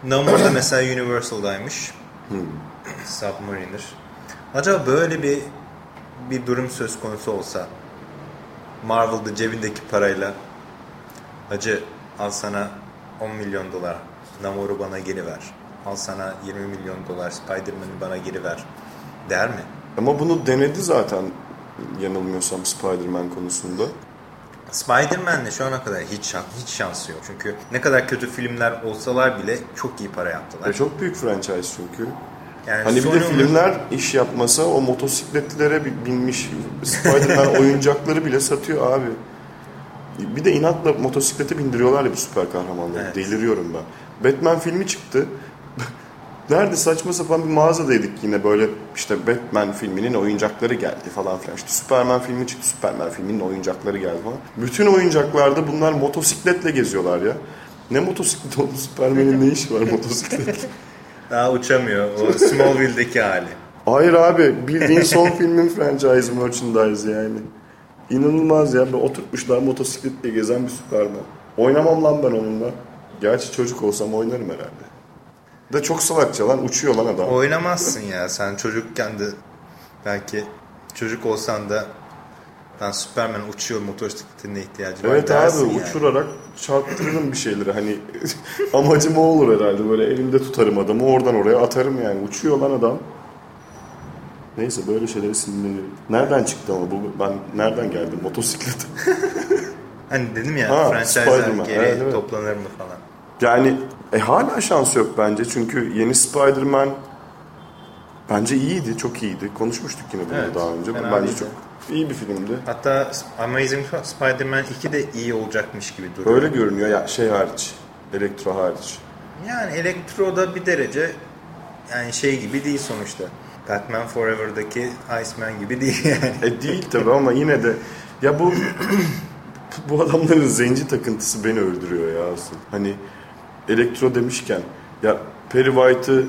Namor da mesela Universal'daymış. Submariner. Acaba böyle bir bir durum söz konusu olsa Marvel'da cebindeki parayla Hacı al sana 10 milyon dolar Namor'u bana geri ver. Al sana 20 milyon dolar Spider-Man'ı bana geri ver. Der mi? Ama bunu denedi zaten yanılmıyorsam Spider-Man konusunda. Spider-Man'le şu ana kadar hiç şans, hiç şansı yok. Çünkü ne kadar kötü filmler olsalar bile çok iyi para yaptılar. E çok büyük franchise çünkü. Yani Hani bir de filmler iş yapmasa o motosikletlere bi- binmiş Spider-Man oyuncakları bile satıyor abi. Bir de inatla motosiklete bindiriyorlar ya bu süper kahramanları. Evet. Deliriyorum ben. Batman filmi çıktı. Nerede saçma sapan bir mağazadaydık yine böyle işte Batman filminin oyuncakları geldi falan filan. İşte Superman filmi çıktı. Superman filminin oyuncakları geldi falan. Bütün oyuncaklarda bunlar motosikletle geziyorlar ya. Ne motosiklet oldu Superman'in ne işi var motosikletle? Daha uçamıyor. O Smallville'deki hali. Hayır abi bildiğin son filmin franchise merchandise yani. İnanılmaz ya. Oturtmuşlar motosikletle gezen bir Superman. Oynamam lan ben onunla. Gerçi çocuk olsam oynarım herhalde. De çok salakça lan uçuyor lan adam. Oynamazsın ya. Sen çocukken de belki çocuk olsan da ben Superman uçuyor motosikletine ihtiyacı var Evet abi yani. uçurarak çarptırırım bir şeyleri hani amacım o olur herhalde böyle elimde tutarım adamı oradan oraya atarım yani uçuyor lan adam. Neyse böyle şeylere sinirleniyorum. Nereden çıktı ama bu ben nereden geldim motosiklet? Hani dedim ya Ha, franchise'ler Spider-Man. geri Evet, evet. toplanır mı falan. Yani e, hala şans yok bence çünkü yeni Spider-Man bence iyiydi, çok iyiydi. Konuşmuştuk yine bunu Evet, daha önce. Bence değildi. çok iyi bir filmdi. Hatta Amazing Spider-Man 2 de iyi olacakmış gibi duruyor. Öyle görünüyor ya şey hariç, Elektro hariç. Yani Elektro'da bir derece yani şey gibi değil sonuçta. Batman Forever'daki Iceman gibi değil yani. E değil tabi ama yine de ya bu bu adamların zenci takıntısı beni öldürüyor ya asıl. Hani elektro demişken ya Perry White'ı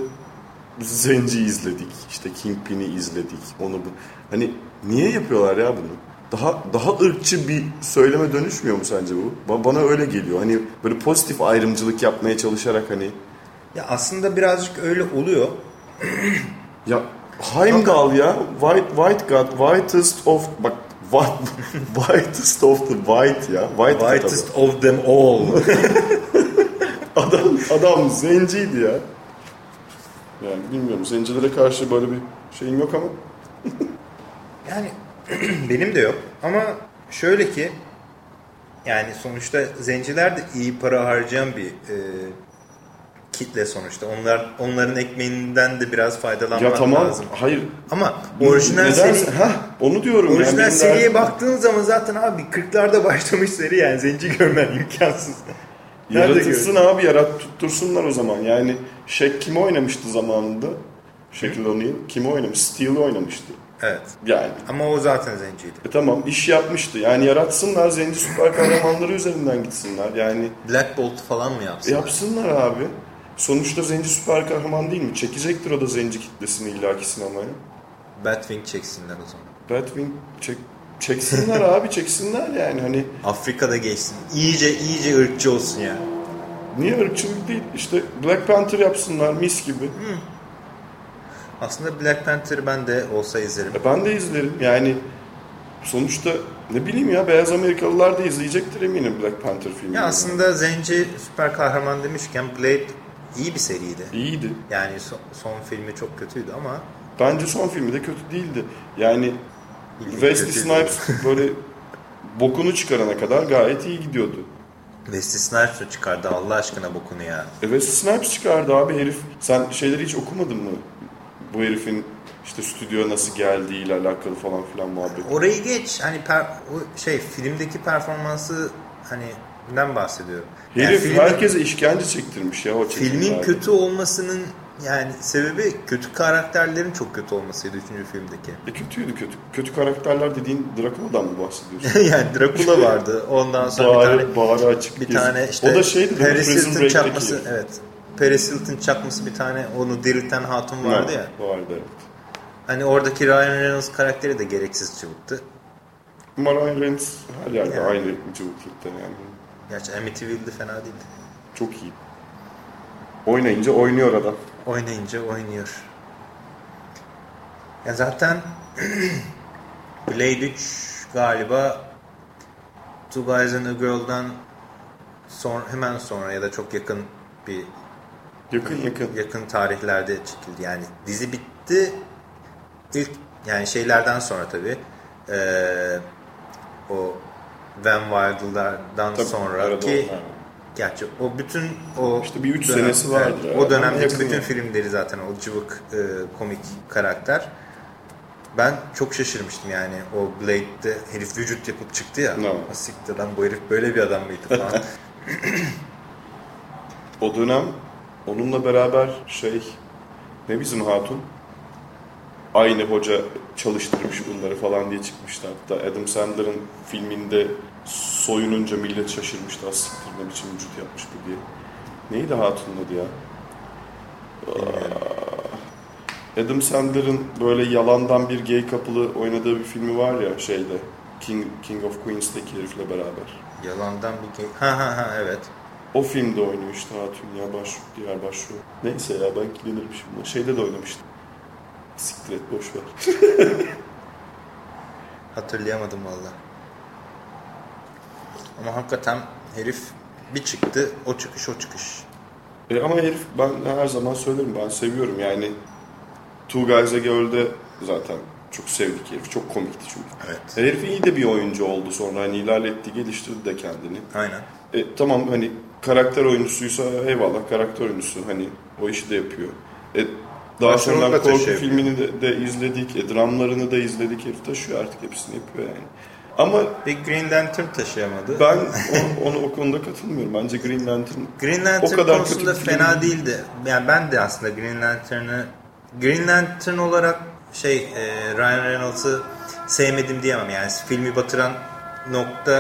zenci izledik. işte Kingpin'i izledik. Onu bu. Hani niye yapıyorlar ya bunu? Daha daha ırkçı bir söyleme dönüşmüyor mu sence bu? Ba- Bana öyle geliyor. Hani böyle pozitif ayrımcılık yapmaya çalışarak hani Ya aslında birazcık öyle oluyor. Ya Heimdall ya. White, white God. Whitest of... Bak white, whitest of the white ya. White Whitest of them all. adam. Adam zenciydi ya. Yani bilmiyorum zencilere karşı böyle bir şeyim yok ama. Yani benim de yok ama şöyle ki yani sonuçta zenciler de iyi para harcayan bir e, kitle sonuçta. Onlar onların ekmeğinden de biraz faydalanmak Ya tamam. lazım. Hayır. Ama orijinal Neden- seri Heh, onu diyorum. yani orijinal benim seriye derdim- baktığın zaman zaten abi 40'larda başlamış seri yani zenci görmen imkansız. Nerede Yaratılsın görüyorsun? abi yarat tuttursunlar o zaman. Yani Shaq kim oynamıştı zamanında? Shaquille O'Neal kim oynamış? Steel oynamıştı. Evet. Yani Ama o zaten zenciydi. E tamam iş yapmıştı. Yani yaratsınlar zenci süper kahramanları üzerinden gitsinler. Yani Black Bolt falan mı yapsın? yapsınlar abi. Sonuçta zenci süper kahraman değil mi? Çekecektir o da zenci kitlesini illaki sinemaya. Batwing çeksinler o zaman. Batwing çek, çeksinler abi çeksinler yani hani Afrika'da geçsin. İyice iyice ırkçı olsun ya. niye ırkçılık değil işte Black Panther yapsınlar mis gibi. Aslında Black Panther ben de olsa izlerim. E ben de izlerim yani sonuçta ne bileyim ya beyaz Amerikalılar da izleyecektir eminim Black Panther filmini. Ya aslında Zenci süper kahraman demişken Blade iyi bir seriydi. İyiydi. Yani so- son filmi çok kötüydü ama Bence son filmi de kötü değildi. Yani Wesley kötüydü. Snipes böyle bokunu çıkarana kadar gayet iyi gidiyordu. Wesley Snipes çıkardı Allah aşkına bokunu ya. E Wesley Snipes çıkardı abi herif. Sen şeyleri hiç okumadın mı? Bu herifin işte stüdyoya nasıl geldiğiyle alakalı falan filan muhabbet. Orayı geç hani per- o şey filmdeki performansı hani den bahsediyorum. Yani Herif filmin- herkese işkence çektirmiş ya o Filmin kötü olmasının yani sebebi kötü karakterlerin çok kötü olmasıydı 3. filmdeki. E kötüydü kötü. Kötü karakterler dediğin Dracula'dan mı bahsediyorsun? yani Dracula vardı. Ondan sonra bir tane bağrı açık bir gezi. tane işte O da şeydi? Paris Hilton çakması evet. Paris Hilton çakması bir tane onu dirilten hatun vardı ya. Vardı evet. Hani oradaki Ryan Reynolds karakteri de gereksiz çıvıktı. Ama Ryan Reynolds her yerde Yani. aynı cıvıklıkta yani. Gerçi Amityville'de fena değildi. Çok iyi. Oynayınca oynuyor adam. Oynayınca oynuyor. Ya zaten Blade 3 galiba Two Guys and a Girl'dan son, hemen sonra ya da çok yakın bir Yakın yakın. yakın tarihlerde çekildi. Yani dizi bitti. İlk yani şeylerden sonra tabii. Ee, o Van Wilder'dan Tabii, gerçi o bütün o İşte bir üç senesi ya. o dönemdeki bütün yani. filmleri zaten o cıvık e, komik karakter. Ben çok şaşırmıştım yani o Blade'de herif vücut yapıp çıktı ya. Ne? Siktir lan bu herif böyle bir adam mıydı falan. O dönem onunla beraber şey ne bizim hatun aynı hoca çalıştırmış bunları falan diye çıkmıştı. Hatta Adam Sandler'ın filminde soyununca millet şaşırmıştı. Az siktir ne biçim vücut yapmış bu diye. Neydi hatunun adı ya? Adam Sandler'ın böyle yalandan bir gay kapılı oynadığı bir filmi var ya şeyde. King, King of Queens'teki herifle beraber. Yalandan bir game. Ha ha ha evet. O filmde oynuyor işte Hatun ya baş, diğer başrol. Neyse ya ben kilenirim şimdi. Şeyde de oynamıştım. Siktir et boş ver. Hatırlayamadım valla. Ama hakikaten herif bir çıktı o çıkış o çıkış. E ama herif ben her zaman söylerim ben seviyorum yani. Two Guys a Girl'de zaten çok sevdik herif. Çok komikti çünkü. Evet. E, Herif iyi de bir oyuncu oldu sonra hani ilerletti geliştirdi de kendini. Aynen. E, tamam hani karakter oyuncusuysa eyvallah karakter oyuncusu hani o işi de yapıyor. E, daha sonra korku taşıyor. filmini de, de izledik, e, dramlarını da izledik. Herif taşıyor artık hepsini yapıyor yani. Ama Bir Green Lantern taşıyamadı. ben o- onu o konuda katılmıyorum. Bence Green Lantern Green Lantern o kadar konusunda kötü film fena değil. değildi. Yani ben de aslında Green Lantern'ı Green Lantern olarak şey e, Ryan Reynolds'ı sevmedim diyemem. Yani filmi batıran nokta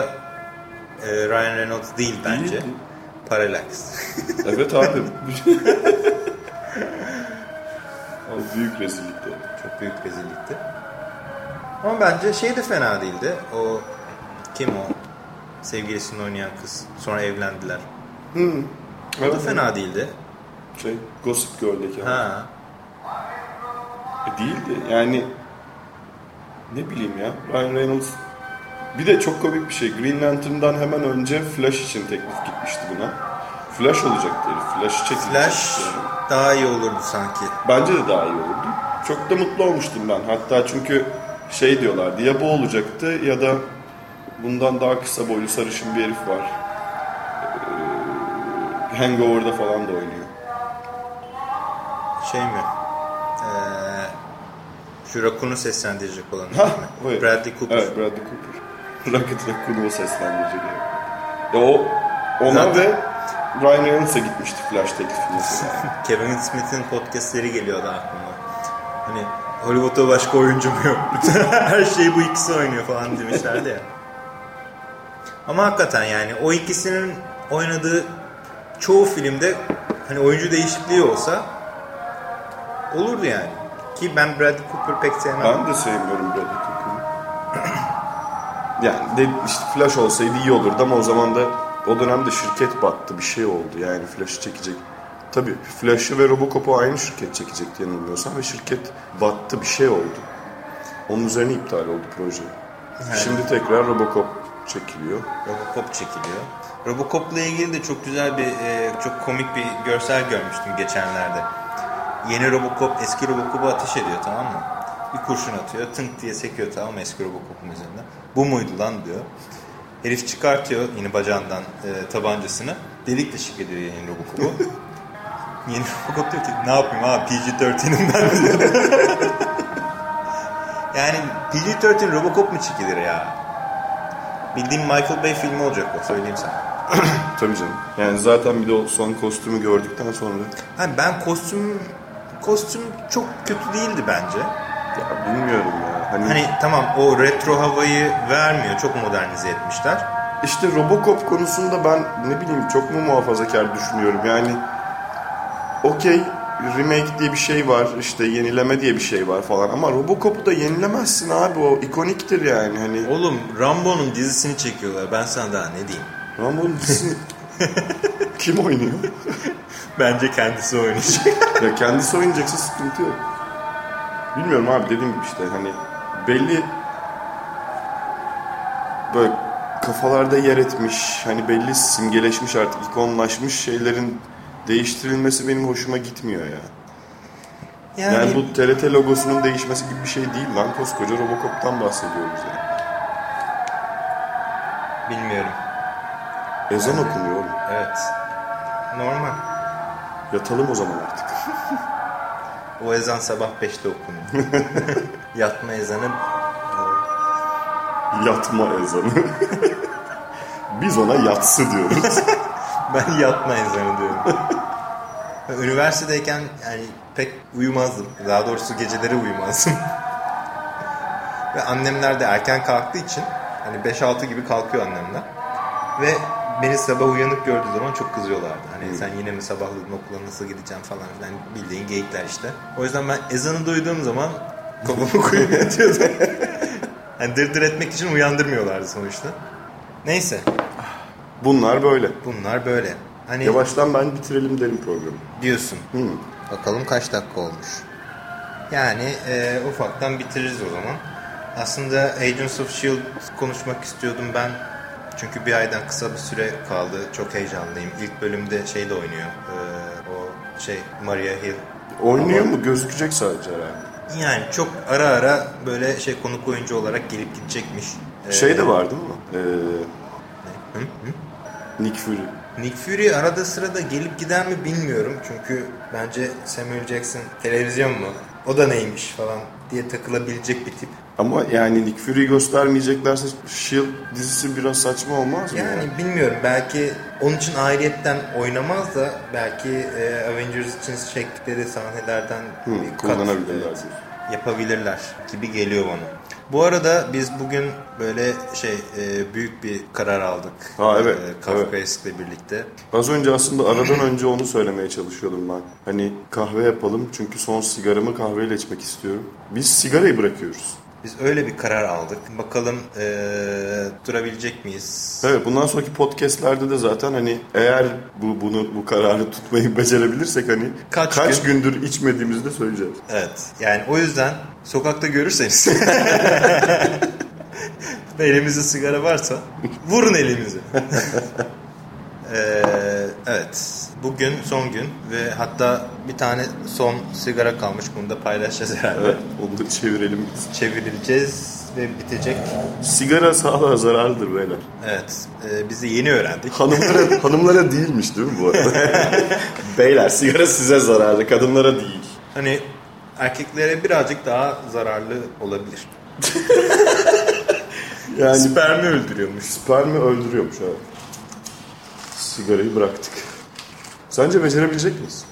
e, Ryan Reynolds değil bence. Değil. Parallax. Evet abi. o büyük rezillikti. Çok büyük rezillikti. Ama bence şey de fena değildi. O kim o? Sevgilisini oynayan kız. Sonra evlendiler. O da Evet. fena değildi. Şey, Gossip Girl'deki. Ha. E, değildi. Yani ne bileyim ya. Ryan Reynolds bir de çok komik bir şey. Green Lantern'dan hemen önce Flash için teklif gitmişti buna. Flash olacaktı herif. Flash çekilecekti. Flash yani. daha iyi olurdu sanki. Bence de daha iyi olurdu. Çok da mutlu olmuştum ben. Hatta çünkü şey diyorlardı ya bu olacaktı ya da bundan daha kısa boylu sarışın bir herif var. Ee, Hangover'da falan da oynuyor. Şey mi? Ee, Raccoon'u seslendirecek olan Ha, mi? Bradley Cooper. Evet Bradley Cooper. Rocket Raccoon'u o seslendirecek yani. Ya o ona Zaten- ve Ryan Reynolds'a gitmişti Flash teklifi mesela. Kevin Smith'in podcastleri geliyordu aklıma. Hani Hollywood'da başka oyuncu mu yok? Her şeyi bu ikisi oynuyor falan demişlerdi ya. Ama hakikaten yani o ikisinin oynadığı çoğu filmde hani oyuncu değişikliği olsa olurdu yani. Ki ben Bradley Cooper pek sevmem. ben de sevmiyorum Bradley Cooper'ı. yani de, işte Flash olsaydı iyi olurdu ama o zaman da o dönemde şirket battı bir şey oldu yani Flash'ı çekecek. Tabii Flash'ı ve Robocop'u aynı şirket çekecekti yanılmıyorsam ve şirket battı bir şey oldu. Onun üzerine iptal oldu proje. Şimdi tekrar Robocop çekiliyor. Robocop çekiliyor. Robocop'la ilgili de çok güzel bir, e, çok komik bir görsel görmüştüm geçenlerde. Yeni Robocop eski Robocop'u ateş ediyor tamam mı? Bir kurşun atıyor, tınk diye sekiyor tamam mı eski Robocop'un üzerinden. Bu muydu lan diyor. Herif çıkartıyor yine bacağından e, tabancasını. Delik deşik ediyor yeni Robocop'u. yeni Robocop diyor ki ne yapayım abi PG-13'üm ben diyor. yani PG-13 Robocop mu çekilir ya? Bildiğin Michael Bay filmi olacak o söyleyeyim sana. Tabii canım. Yani zaten bir de o son kostümü gördükten sonra Ha, ben kostüm kostüm çok kötü değildi bence. ya bilmiyorum ya. Hani, Hani tamam o retro havayı vermiyor. Çok modernize etmişler. işte Robocop konusunda ben ne bileyim çok mu muhafazakar düşünüyorum. Yani okey remake diye bir şey var. işte yenileme diye bir şey var falan. Ama Robocop'u da yenilemezsin abi. O ikoniktir yani. Hani Oğlum Rambo'nun dizisini çekiyorlar. Ben sana daha ne diyeyim? Rambo'nun dizisini kim oynuyor? Bence kendisi oynayacak. ya kendisi oynayacaksa sıkıntı yok. Bilmiyorum abi dediğim gibi işte hani belli böyle kafalarda yer etmiş hani belli simgeleşmiş artık ikonlaşmış şeylerin değiştirilmesi benim hoşuma gitmiyor ya. Yani, Yani bu TRT logosunun değişmesi gibi bir şey değil lan koskoca Robocop'tan bahsediyoruz yani. Bilmiyorum. Ezan okunuyor oğlum. Evet. Normal. Yatalım o zaman artık. O ezan sabah 5'te okunuyor. Yatma ezanı Yatma ezanı. Biz ona yatsı diyoruz. ben yatma ezanı diyorum. Üniversitedeyken yani pek uyumazdım. Daha doğrusu geceleri uyumazdım. Ve annemler de erken kalktığı için hani 5-6 gibi kalkıyor annemler. Ve beni sabah uyanık gördüğü zaman çok kızıyorlardı. Hani sen yine mi sabahladın okula nasıl gideceğim falan filan bildiğin geyikler işte. O yüzden ben ezanı duyduğum zaman kafamı koyup yatıyordum. hani dırdır etmek için uyandırmıyorlardı sonuçta. Neyse Bunlar böyle. bunlar böyle. Hani Yavaştan ben bitirelim derim programı. diyorsun. Hı. Bakalım kaç dakika olmuş. Yani e, ufaktan bitiririz o zaman. Aslında Agents of S.H.I.E.L.D. konuşmak istiyordum ben. Çünkü bir aydan kısa bir süre kaldı. Çok heyecanlıyım. İlk bölümde şey de oynuyor. E, o şey Maria Hill. Oynuyor mu? Gözükecek sadece herhalde. Yani çok ara ara böyle şey konuk oyuncu olarak gelip gidecekmiş. E, Şey de var değil mi? Ee, hı, hı. Nick Fury. Nick Fury arada sırada gelip gider mi bilmiyorum. Çünkü bence Samuel Jackson televizyon mu? O da neymiş falan diye takılabilecek bir tip. Ama yani Nick Fury'yi göstermeyeceklerse S.H.I.E.L.D. dizisi biraz saçma olmaz mı? Yani bilmiyorum belki onun için ayrıyetten oynamaz da belki e, Avengers için çektikleri sahnelerden Hı, bir kat, kullanabilirler evet, yapabilirler gibi geliyor bana. Bu arada biz bugün böyle şey e, büyük bir karar aldık. Ha, evet, E, Kafkaesk'le birlikte. Az önce aslında aradan önce onu söylemeye çalışıyordum ben. Hani kahve yapalım çünkü son sigaramı kahveyle içmek istiyorum. Biz sigarayı bırakıyoruz. Biz öyle bir karar aldık. Bakalım e, durabilecek miyiz? Evet bundan sonraki podcastlerde de zaten hani eğer bu bunu bu kararı tutmayı becerebilirsek hani Kaç kaç, gün? gündür içmediğimizi de söyleyeceğiz. Evet. Yani o yüzden sokakta görürseniz elimizde sigara varsa vurun elimizi. Ee, evet. Bugün son gün ve hatta bir tane son sigara kalmış. Bunu da paylaşacağız herhalde. Evet onu da çevirelim bitsin. Çevirileceğiz ve bitecek. Sigara sağlığa zararlıdır beyler. Evet. Ee, biz de yeni öğrendik. Hanımlara, hanımlara değilmiş değil mi bu arada? beyler sigara size zararlı kadınlara değil. Hani erkeklere birazcık daha zararlı olabilir. Yani Spermi öldürüyormuş. spermi öldürüyormuş evet. Sigarayı bıraktık. Sence becerebilecek miyiz?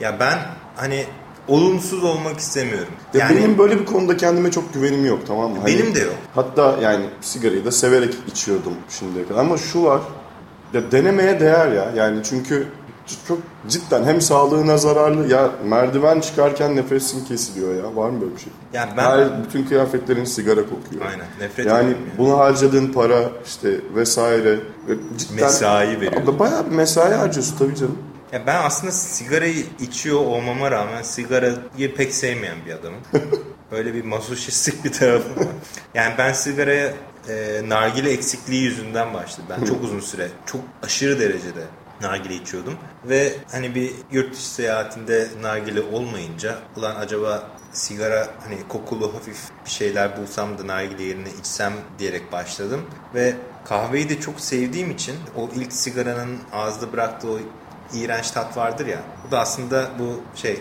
Ya ben hani olumsuz olmak istemiyorum. Ya Yani benim böyle bir konuda kendime çok güvenim yok tamam mı? Hani Benim de yok. Hatta yani sigarayı da severek içiyordum şimdiye kadar. Ama şu var, ya denemeye değer ya. Yani çünkü çok cidden hem sağlığına zararlı ya merdiven çıkarken nefesin kesiliyor ya. Var mı böyle bir şey? Yani ben Her bütün kıyafetlerin sigara kokuyor. Aynen, nefret Yani yani. bunu harcadığın para işte vesaire ve cidden Mesai veriyorsun. Bayağı bir mesai harcıyorsun tabii canım. Ya ben aslında sigarayı içiyor olmama rağmen sigarayı pek sevmeyen bir adamım. Böyle bir masoşistik bir tarafım var. Yani ben sigaraya e, nargile eksikliği yüzünden başladım. Ben çok uzun süre, çok aşırı derecede nargile içiyordum. Ve hani bir yurt dışı seyahatinde nargile olmayınca ulan acaba sigara hani kokulu hafif bir şeyler bulsam da nargile yerine içsem diyerek başladım. Ve kahveyi de çok sevdiğim için o ilk sigaranın ağızda bıraktığı o iğrenç tat vardır ya. Bu da aslında bu şey e,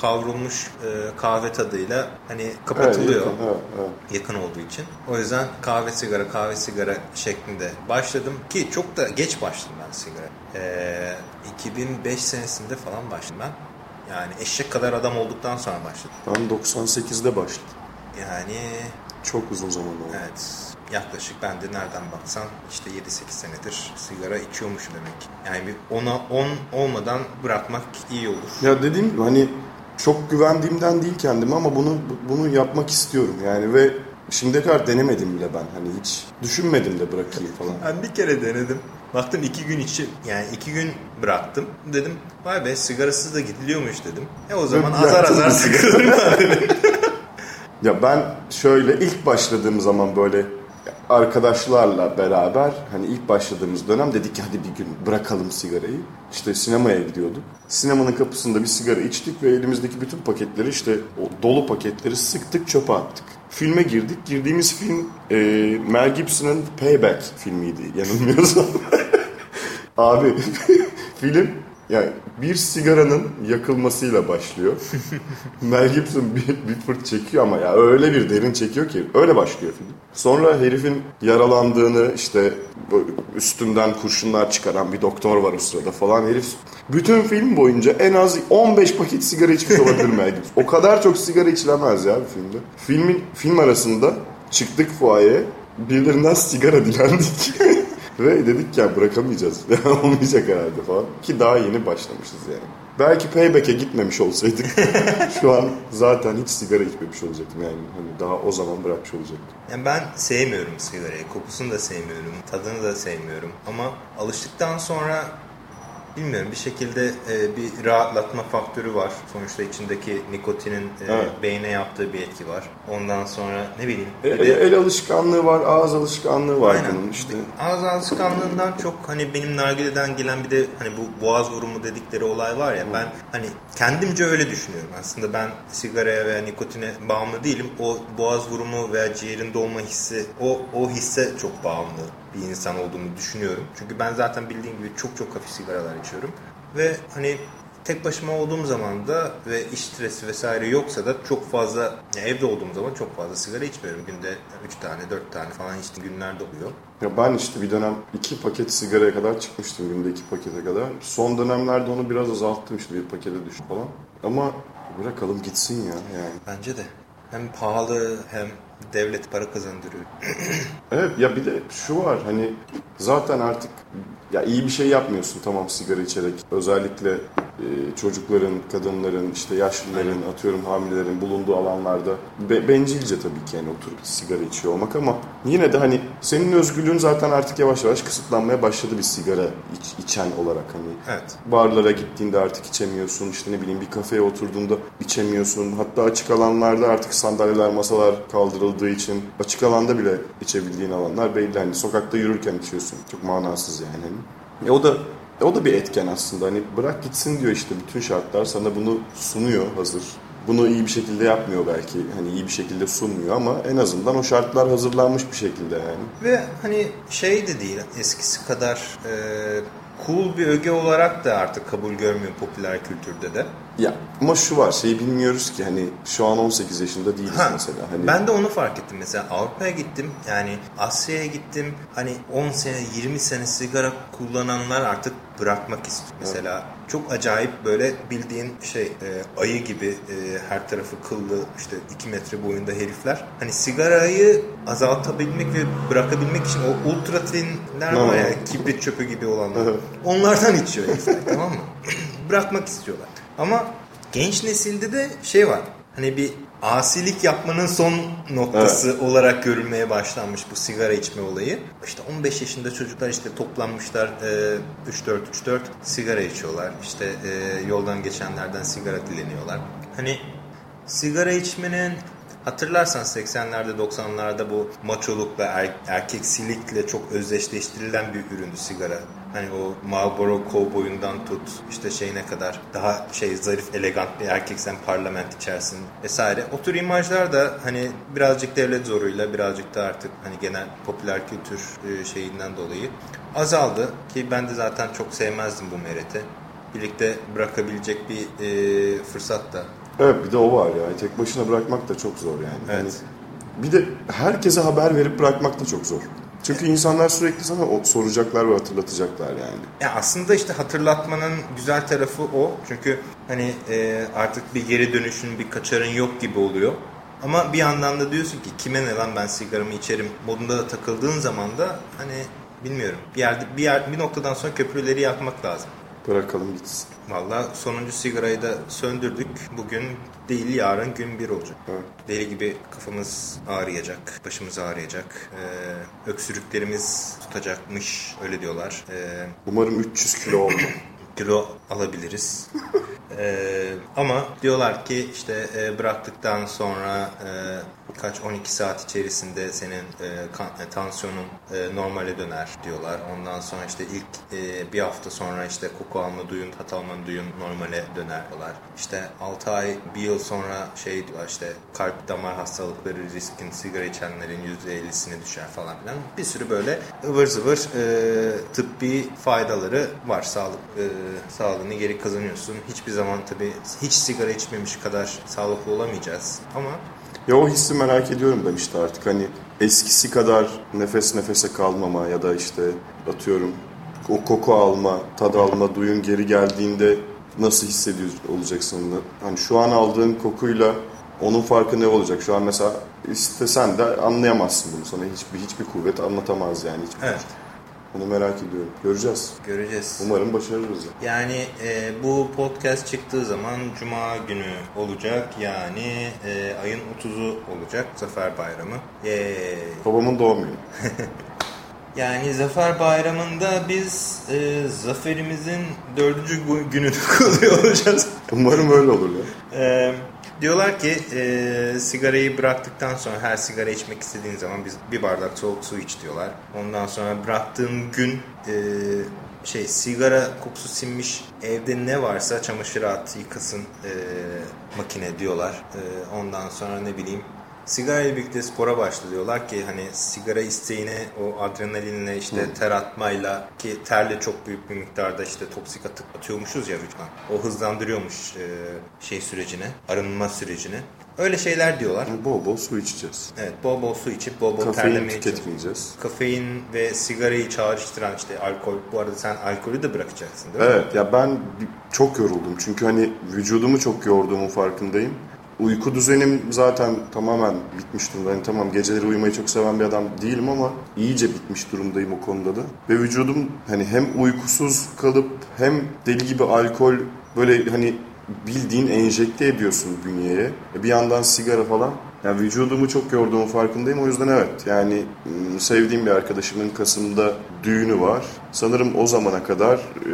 kavrulmuş e, kahve tadıyla hani kapatılıyor. Evet, yakın, evet, evet. yakın olduğu için. O yüzden kahve sigara kahve sigara şeklinde başladım ki çok da geç başladım ben sigara. Ee, 2005 senesinde falan başladım ben. Yani eşek kadar adam olduktan sonra başladım. Ben 98'de başladım. Yani Çok uzun zaman oldu. evet yaklaşık ben de nereden baksan işte 7-8 senedir sigara içiyormuşum demek. Yani bir ona 10 olmadan bırakmak iyi olur. Ya dediğim gibi hani çok güvendiğimden değil kendime ama bunu bunu yapmak istiyorum yani ve şimdiye kadar denemedim bile ben hani hiç düşünmedim de bırakayım falan. Ben bir kere denedim. Baktım iki gün içi yani iki gün bıraktım. Dedim vay be sigarasız da gidiliyormuş dedim. E o zaman Ve azar azar sıkılırım ben dedim. Ya ben şöyle ilk başladığım zaman böyle arkadaşlarla beraber hani ilk başladığımız dönem dedik ki hadi bir gün bırakalım sigarayı. İşte sinemaya gidiyorduk. Sinemanın kapısında bir sigara içtik ve elimizdeki bütün paketleri işte o dolu paketleri sıktık çöpe attık. filme girdik. Girdiğimiz film e, Mel Gibson'ın Payback filmiydi yanılmıyorsam. Abi film yani bir sigaranın yakılmasıyla başlıyor. Mel Gibson bir, bir fırt çekiyor ama ya öyle bir derin çekiyor ki öyle başlıyor film. Sonra herifin yaralandığını işte üstünden kurşunlar çıkaran bir doktor var o sırada falan herif. Bütün film boyunca en az 15 paket sigara içmiş olabilir Mel Gibson. O kadar çok sigara içilemez ya bir filmde. Filmin film arasında çıktık fuayeye birilerinden sigara dilendik. Ve dedik ya bırakamayacağız. Olmayacak herhalde falan. Ki daha yeni başlamışız yani. Belki Payback'e gitmemiş olsaydık şu an zaten hiç sigara içmemiş olacaktım yani. Hani daha o zaman bırakmış olacaktım. Yani ben sevmiyorum sigarayı. Kokusunu da sevmiyorum. Tadını da sevmiyorum. Ama alıştıktan sonra bilmiyorum bir şekilde e, bir rahatlatma faktörü var. Sonuçta içindeki nikotinin e, evet. beyne yaptığı bir etki var. Ondan sonra ne bileyim. El, de, el alışkanlığı var, ağız alışkanlığı var aynen. bunun işte. Ağız alışkanlığından çok hani benim nargileden gelen bir de hani bu boğaz vurumu dedikleri olay var ya ben hani kendimce öyle düşünüyorum. Aslında ben sigaraya veya nikotine bağımlı değilim. O boğaz vurumu veya ciğerin dolma hissi o o hisse çok bağımlı bir insan olduğunu düşünüyorum. Çünkü ben zaten bildiğim gibi çok çok hafif sigaralar içiyorum. Ve hani tek başıma olduğum zaman da ve iş stresi vesaire yoksa da çok fazla yani evde olduğum zaman çok fazla sigara içmiyorum. Günde 3 tane 4 tane falan içtiğim günler de oluyor. Ya ben işte bir dönem 2 paket sigaraya kadar çıkmıştım günde 2 pakete kadar. Son dönemlerde onu biraz azalttım işte bir pakete düştü falan. Ama bırakalım gitsin ya yani. Bence de. Hem pahalı hem devlet para kazandırıyor. evet ya bir de şu var hani zaten artık ya iyi bir şey yapmıyorsun tamam sigara içerek. Özellikle çocukların, kadınların, işte yaşlıların, Aynen. atıyorum hamilelerin bulunduğu alanlarda be, bencilce tabii ki yani oturup sigara içiyor olmak ama yine de hani senin özgürlüğün zaten artık yavaş yavaş kısıtlanmaya başladı bir sigara iç, içen olarak hani. Evet. Barlara gittiğinde artık içemiyorsun, işte ne bileyim bir kafeye oturduğunda içemiyorsun. Hatta açık alanlarda artık sandalyeler, masalar kaldırıldığı için açık alanda bile içebildiğin alanlar belli. Hani sokakta yürürken içiyorsun. Çok manasız yani. E o da o da bir etken aslında. Hani bırak gitsin diyor işte bütün şartlar sana bunu sunuyor hazır. Bunu iyi bir şekilde yapmıyor belki. Hani iyi bir şekilde sunmuyor ama en azından o şartlar hazırlanmış bir şekilde yani. Ve hani şey de değil eskisi kadar e, cool bir öge olarak da artık kabul görmüyor popüler kültürde de. Ya ama şu var şeyi bilmiyoruz ki hani şu an 18 yaşında değiliz ha, mesela. Hani... Ben de onu fark ettim mesela Avrupa'ya gittim yani Asya'ya gittim hani 10 sene 20 sene sigara kullananlar artık bırakmak istiyor. Mesela evet. çok acayip böyle bildiğin şey e, ayı gibi e, her tarafı kıllı işte 2 metre boyunda herifler. Hani sigarayı azaltabilmek ve bırakabilmek için o ultra thinler var ya kibrit çöpü gibi olanlar. Onlardan içiyor herifler tamam mı? Bırakmak istiyorlar. Ama genç nesilde de şey var. Hani bir asilik yapmanın son noktası evet. olarak görülmeye başlanmış bu sigara içme olayı. İşte 15 yaşında çocuklar işte toplanmışlar e, 3-4-3-4 sigara içiyorlar. İşte e, yoldan geçenlerden sigara dileniyorlar. Hani sigara içmenin Hatırlarsan 80'lerde 90'larda bu maçolukla er, erkeksilikle çok özdeşleştirilen bir üründü sigara. Hani o Marlboro Cowboy'undan tut işte şeyine kadar daha şey zarif elegant bir erkeksen parlament içersin vesaire. O tür imajlar da hani birazcık devlet zoruyla birazcık da artık hani genel popüler kültür e, şeyinden dolayı azaldı. Ki ben de zaten çok sevmezdim bu mereti. Birlikte bırakabilecek bir e, fırsat da Evet bir de o var yani. Tek başına bırakmak da çok zor yani. Evet. Yani bir de herkese haber verip bırakmak da çok zor. Çünkü insanlar sürekli sana soracaklar ve hatırlatacaklar yani. Ya aslında işte hatırlatmanın güzel tarafı o. Çünkü hani e, artık bir geri dönüşün, bir kaçarın yok gibi oluyor. Ama bir yandan da diyorsun ki kime ne lan ben sigaramı içerim modunda da takıldığın zaman da hani bilmiyorum bir yerde bir yer bir noktadan sonra köprüleri yakmak lazım. Bırakalım gitsin. Valla sonuncu sigarayı da söndürdük. Bugün değil yarın gün bir olacak. Evet. Deli gibi kafamız ağrıyacak, başımız ağrıyacak. Ee, öksürüklerimiz tutacakmış öyle diyorlar. Ee, Umarım 300 kilo oldu. kilo alabiliriz. Ee, ama diyorlar ki işte e, bıraktıktan sonra e, kaç 12 saat içerisinde senin e, kan, e, tansiyonun e, normale döner diyorlar. Ondan sonra işte ilk e, bir hafta sonra işte koku alma duyun, tat alma duyun normale döner diyorlar. İşte 6 ay, bir yıl sonra şey diyorlar işte kalp damar hastalıkları riskin sigara içenlerin %50'sine düşer falan filan. Bir sürü böyle ıvır zıvır e, tıbbi faydaları var. Sağlık e, sağlığını geri kazanıyorsun. Hiçbir zaman tabii hiç sigara içmemiş kadar sağlıklı olamayacağız. Ama Ya o hissi merak ediyorum ben işte artık hani eskisi kadar nefes nefese kalmama ya da işte atıyorum o koku alma, tad alma, duyun geri geldiğinde nasıl hissediyor olacaksın? Hani şu an aldığın kokuyla onun farkı ne olacak? Şu an mesela istesen de anlayamazsın bunu sana hiçbir hiçbir kuvvet anlatamaz yani hiçbir Evet. Onu merak ediyorum. Göreceğiz. göreceğiz. Umarım başarırız. Yani e, bu podcast çıktığı zaman Cuma günü olacak. Yani e, ayın 30'u olacak Zafer Bayramı. Yay. Babamın doğum günü. Yani Zafer Bayramı'nda biz e, zaferimizin dördüncü gü- gününü kutluyor olacağız. Umarım öyle olur ya. E, diyorlar ki e, sigarayı bıraktıktan sonra her sigara içmek istediğin zaman biz bir bardak soğuk su iç diyorlar. Ondan sonra bıraktığın gün e, şey sigara kokusu sinmiş evde ne varsa çamaşır at yıkasın e, makine diyorlar. E, ondan sonra ne bileyim Sigara ile birlikte spora başla diyorlar ki hani sigara isteğine o adrenalinle işte ter atmayla ki terle çok büyük bir miktarda işte toksik atık atıyormuşuz ya vücuttan. O hızlandırıyormuş e, şey sürecini, arınma sürecini. Öyle şeyler diyorlar. Bol bol su içeceğiz. Evet bol bol su içip bol bol Kafein terlemeye tüketmeyeceğiz. Kafein ve sigarayı çağrıştıran işte alkol. Bu arada sen alkolü de bırakacaksın değil mi? Evet ya ben çok yoruldum çünkü hani vücudumu çok yorduğumun farkındayım. Uyku düzenim zaten tamamen bitmiş durumda. Hani tamam geceleri uyumayı çok seven bir adam değilim ama iyice bitmiş durumdayım o konuda da. Ve vücudum hani hem uykusuz kalıp hem deli gibi alkol böyle hani bildiğin enjekte ediyorsun bünyeye. Bir yandan sigara falan. Yani vücudumu çok yorduğumun farkındayım. O yüzden evet yani sevdiğim bir arkadaşımın Kasım'da düğünü var. Sanırım o zamana kadar e,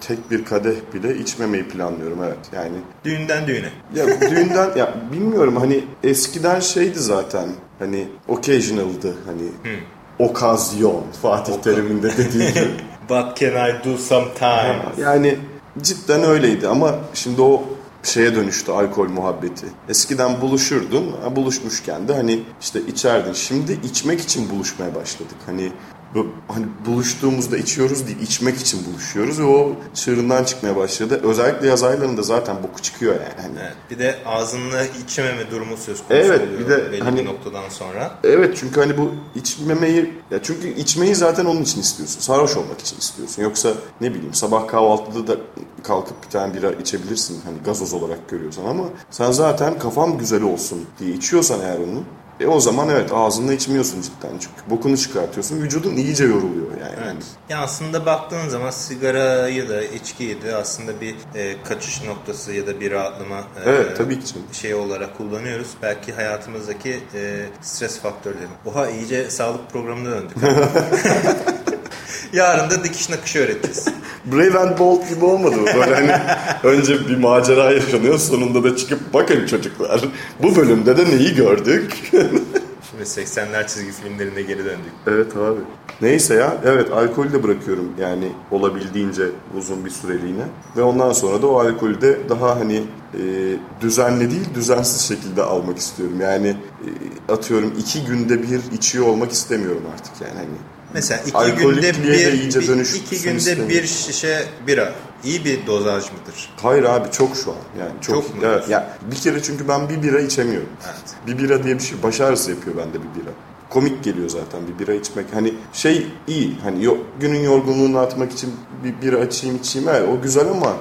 tek bir kadeh bile içmemeyi planlıyorum evet. Yani Düğünden düğüne. ya düğünden ya bilmiyorum hani eskiden şeydi zaten hani occasional'dı hani okazyon Fatih Terim'in de dediği gibi. What can I do sometimes? Yani cidden öyleydi ama şimdi o şeye dönüştü alkol muhabbeti. Eskiden buluşurdun, buluşmuşken de hani işte içerdin. Şimdi içmek için buluşmaya başladık. Hani hani buluştuğumuzda içiyoruz değil, içmek için buluşuyoruz ve o çığırından çıkmaya başladı. Özellikle yaz aylarında zaten boku çıkıyor yani. Hani Evet, bir de ağzınla içmeme durumu söz konusu Evet, oluyor bir de belli hani- bir noktadan sonra. Evet çünkü hani bu içmemeyi ya çünkü içmeyi zaten onun için istiyorsun. Sarhoş olmak için istiyorsun. Yoksa ne bileyim sabah kahvaltıda da kalkıp bir tane bira içebilirsin hani gazoz olarak görüyorsan ama sen zaten kafam güzel olsun diye içiyorsan eğer onu e o zaman evet ağzında içmiyorsun cidden çünkü bokunu çıkartıyorsun vücudun iyice yoruluyor yani. Evet. Ya aslında baktığın zaman sigarayı da içkiyi de aslında bir e, kaçış noktası ya da bir rahatlama e, Evet, tabii ki. şey olarak kullanıyoruz. Belki hayatımızdaki e, stres faktörleri. Oha iyice sağlık programına döndük. Yarın da dikiş nakışı öğreteceğiz. Brave and Bold gibi olmadı mı? Böyle hani önce bir macera yaşanıyor sonunda da çıkıp bakın çocuklar bu bölümde de neyi gördük? Şimdi 80'ler çizgi filmlerine geri döndük. Evet abi. Neyse ya evet alkolü de bırakıyorum yani olabildiğince uzun bir süreliğine. Ve ondan sonra da o alkolü de daha hani e, düzenli değil düzensiz şekilde almak istiyorum. Yani e, atıyorum iki günde bir içiyor olmak istemiyorum artık yani hani. Mesela iki Alkolikliğe günde de bir, bir- iki günde istemiyorum. bir şişe bira. İyi bir dozaj mıdır? Hayır abi çok şu an yani çok, Çok mu? evet ya bir kere çünkü ben bir bira içemiyorum. Evet. Bir bira diye bir şey baş ağrısı yapıyor bende bir bira. Komik geliyor zaten bir bira içmek. Hani şey iyi hani yo- günün yorgunluğunu atmak için bir bira açayım içeyim evet, o güzel ama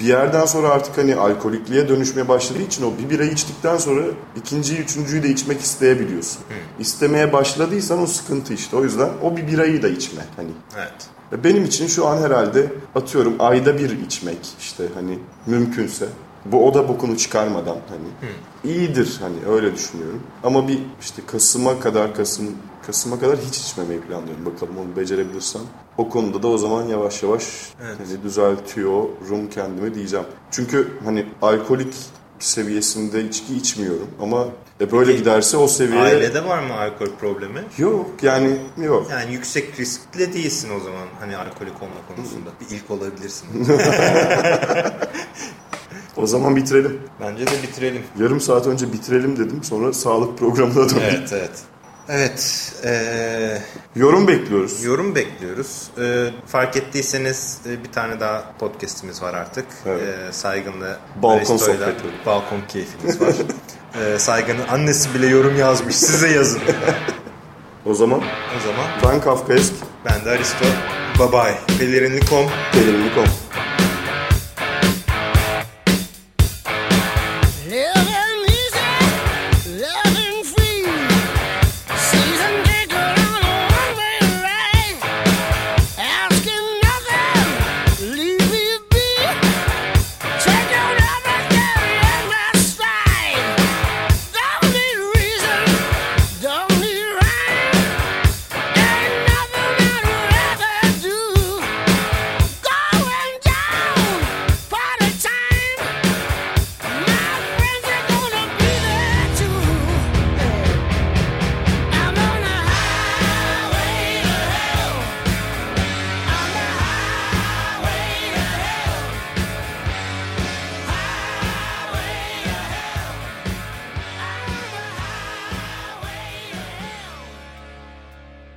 bir yerden sonra artık hani alkolikliğe dönüşmeye başladığı için o bir bira içtikten sonra ikinciyi, üçüncüyü de içmek isteyebiliyorsun. İstemeye başladıysan o sıkıntı işte. O yüzden o bir birayı da içme hani. Evet. Benim için şu an herhalde atıyorum ayda bir içmek işte hani mümkünse Bu o da bokunu çıkarmadan hani iyidir hani öyle düşünüyorum. Ama bir işte Kasım'a kadar Kasım Kasım'a kadar hiç içmemeyi planlıyorum. Bakalım onu becerebilirsem. O konuda da o zaman yavaş yavaş Evet. hani düzeltiyorum kendimi diyeceğim. Çünkü hani alkolik seviyesinde içki içmiyorum ama e böyle giderse o seviye Ailede var mı alkol problemi? yok yani yok. Yani yüksek riskli değilsin o zaman hani alkolik olma konusunda. Bir ilk olabilirsin. O zaman bitirelim. Bence de bitirelim. Yarım saat önce bitirelim dedim. Sonra sağlık programına döndük. Evet, evet. Evet, eee, Yorum bekliyoruz. yorum bekliyoruz. Eee, fark ettiyseniz e, bir tane daha podcastimiz var artık. Evet. Eee, Saygın'la Balkon sohbetleri. Balkon keyfimiz var. Eee, Saygın'ın annesi bile yorum yazmış. Size yazın. O zaman o zaman ben Kafkaesk, ben de Aristo. Bye bye. Pelerinli.com Pelerinli.com.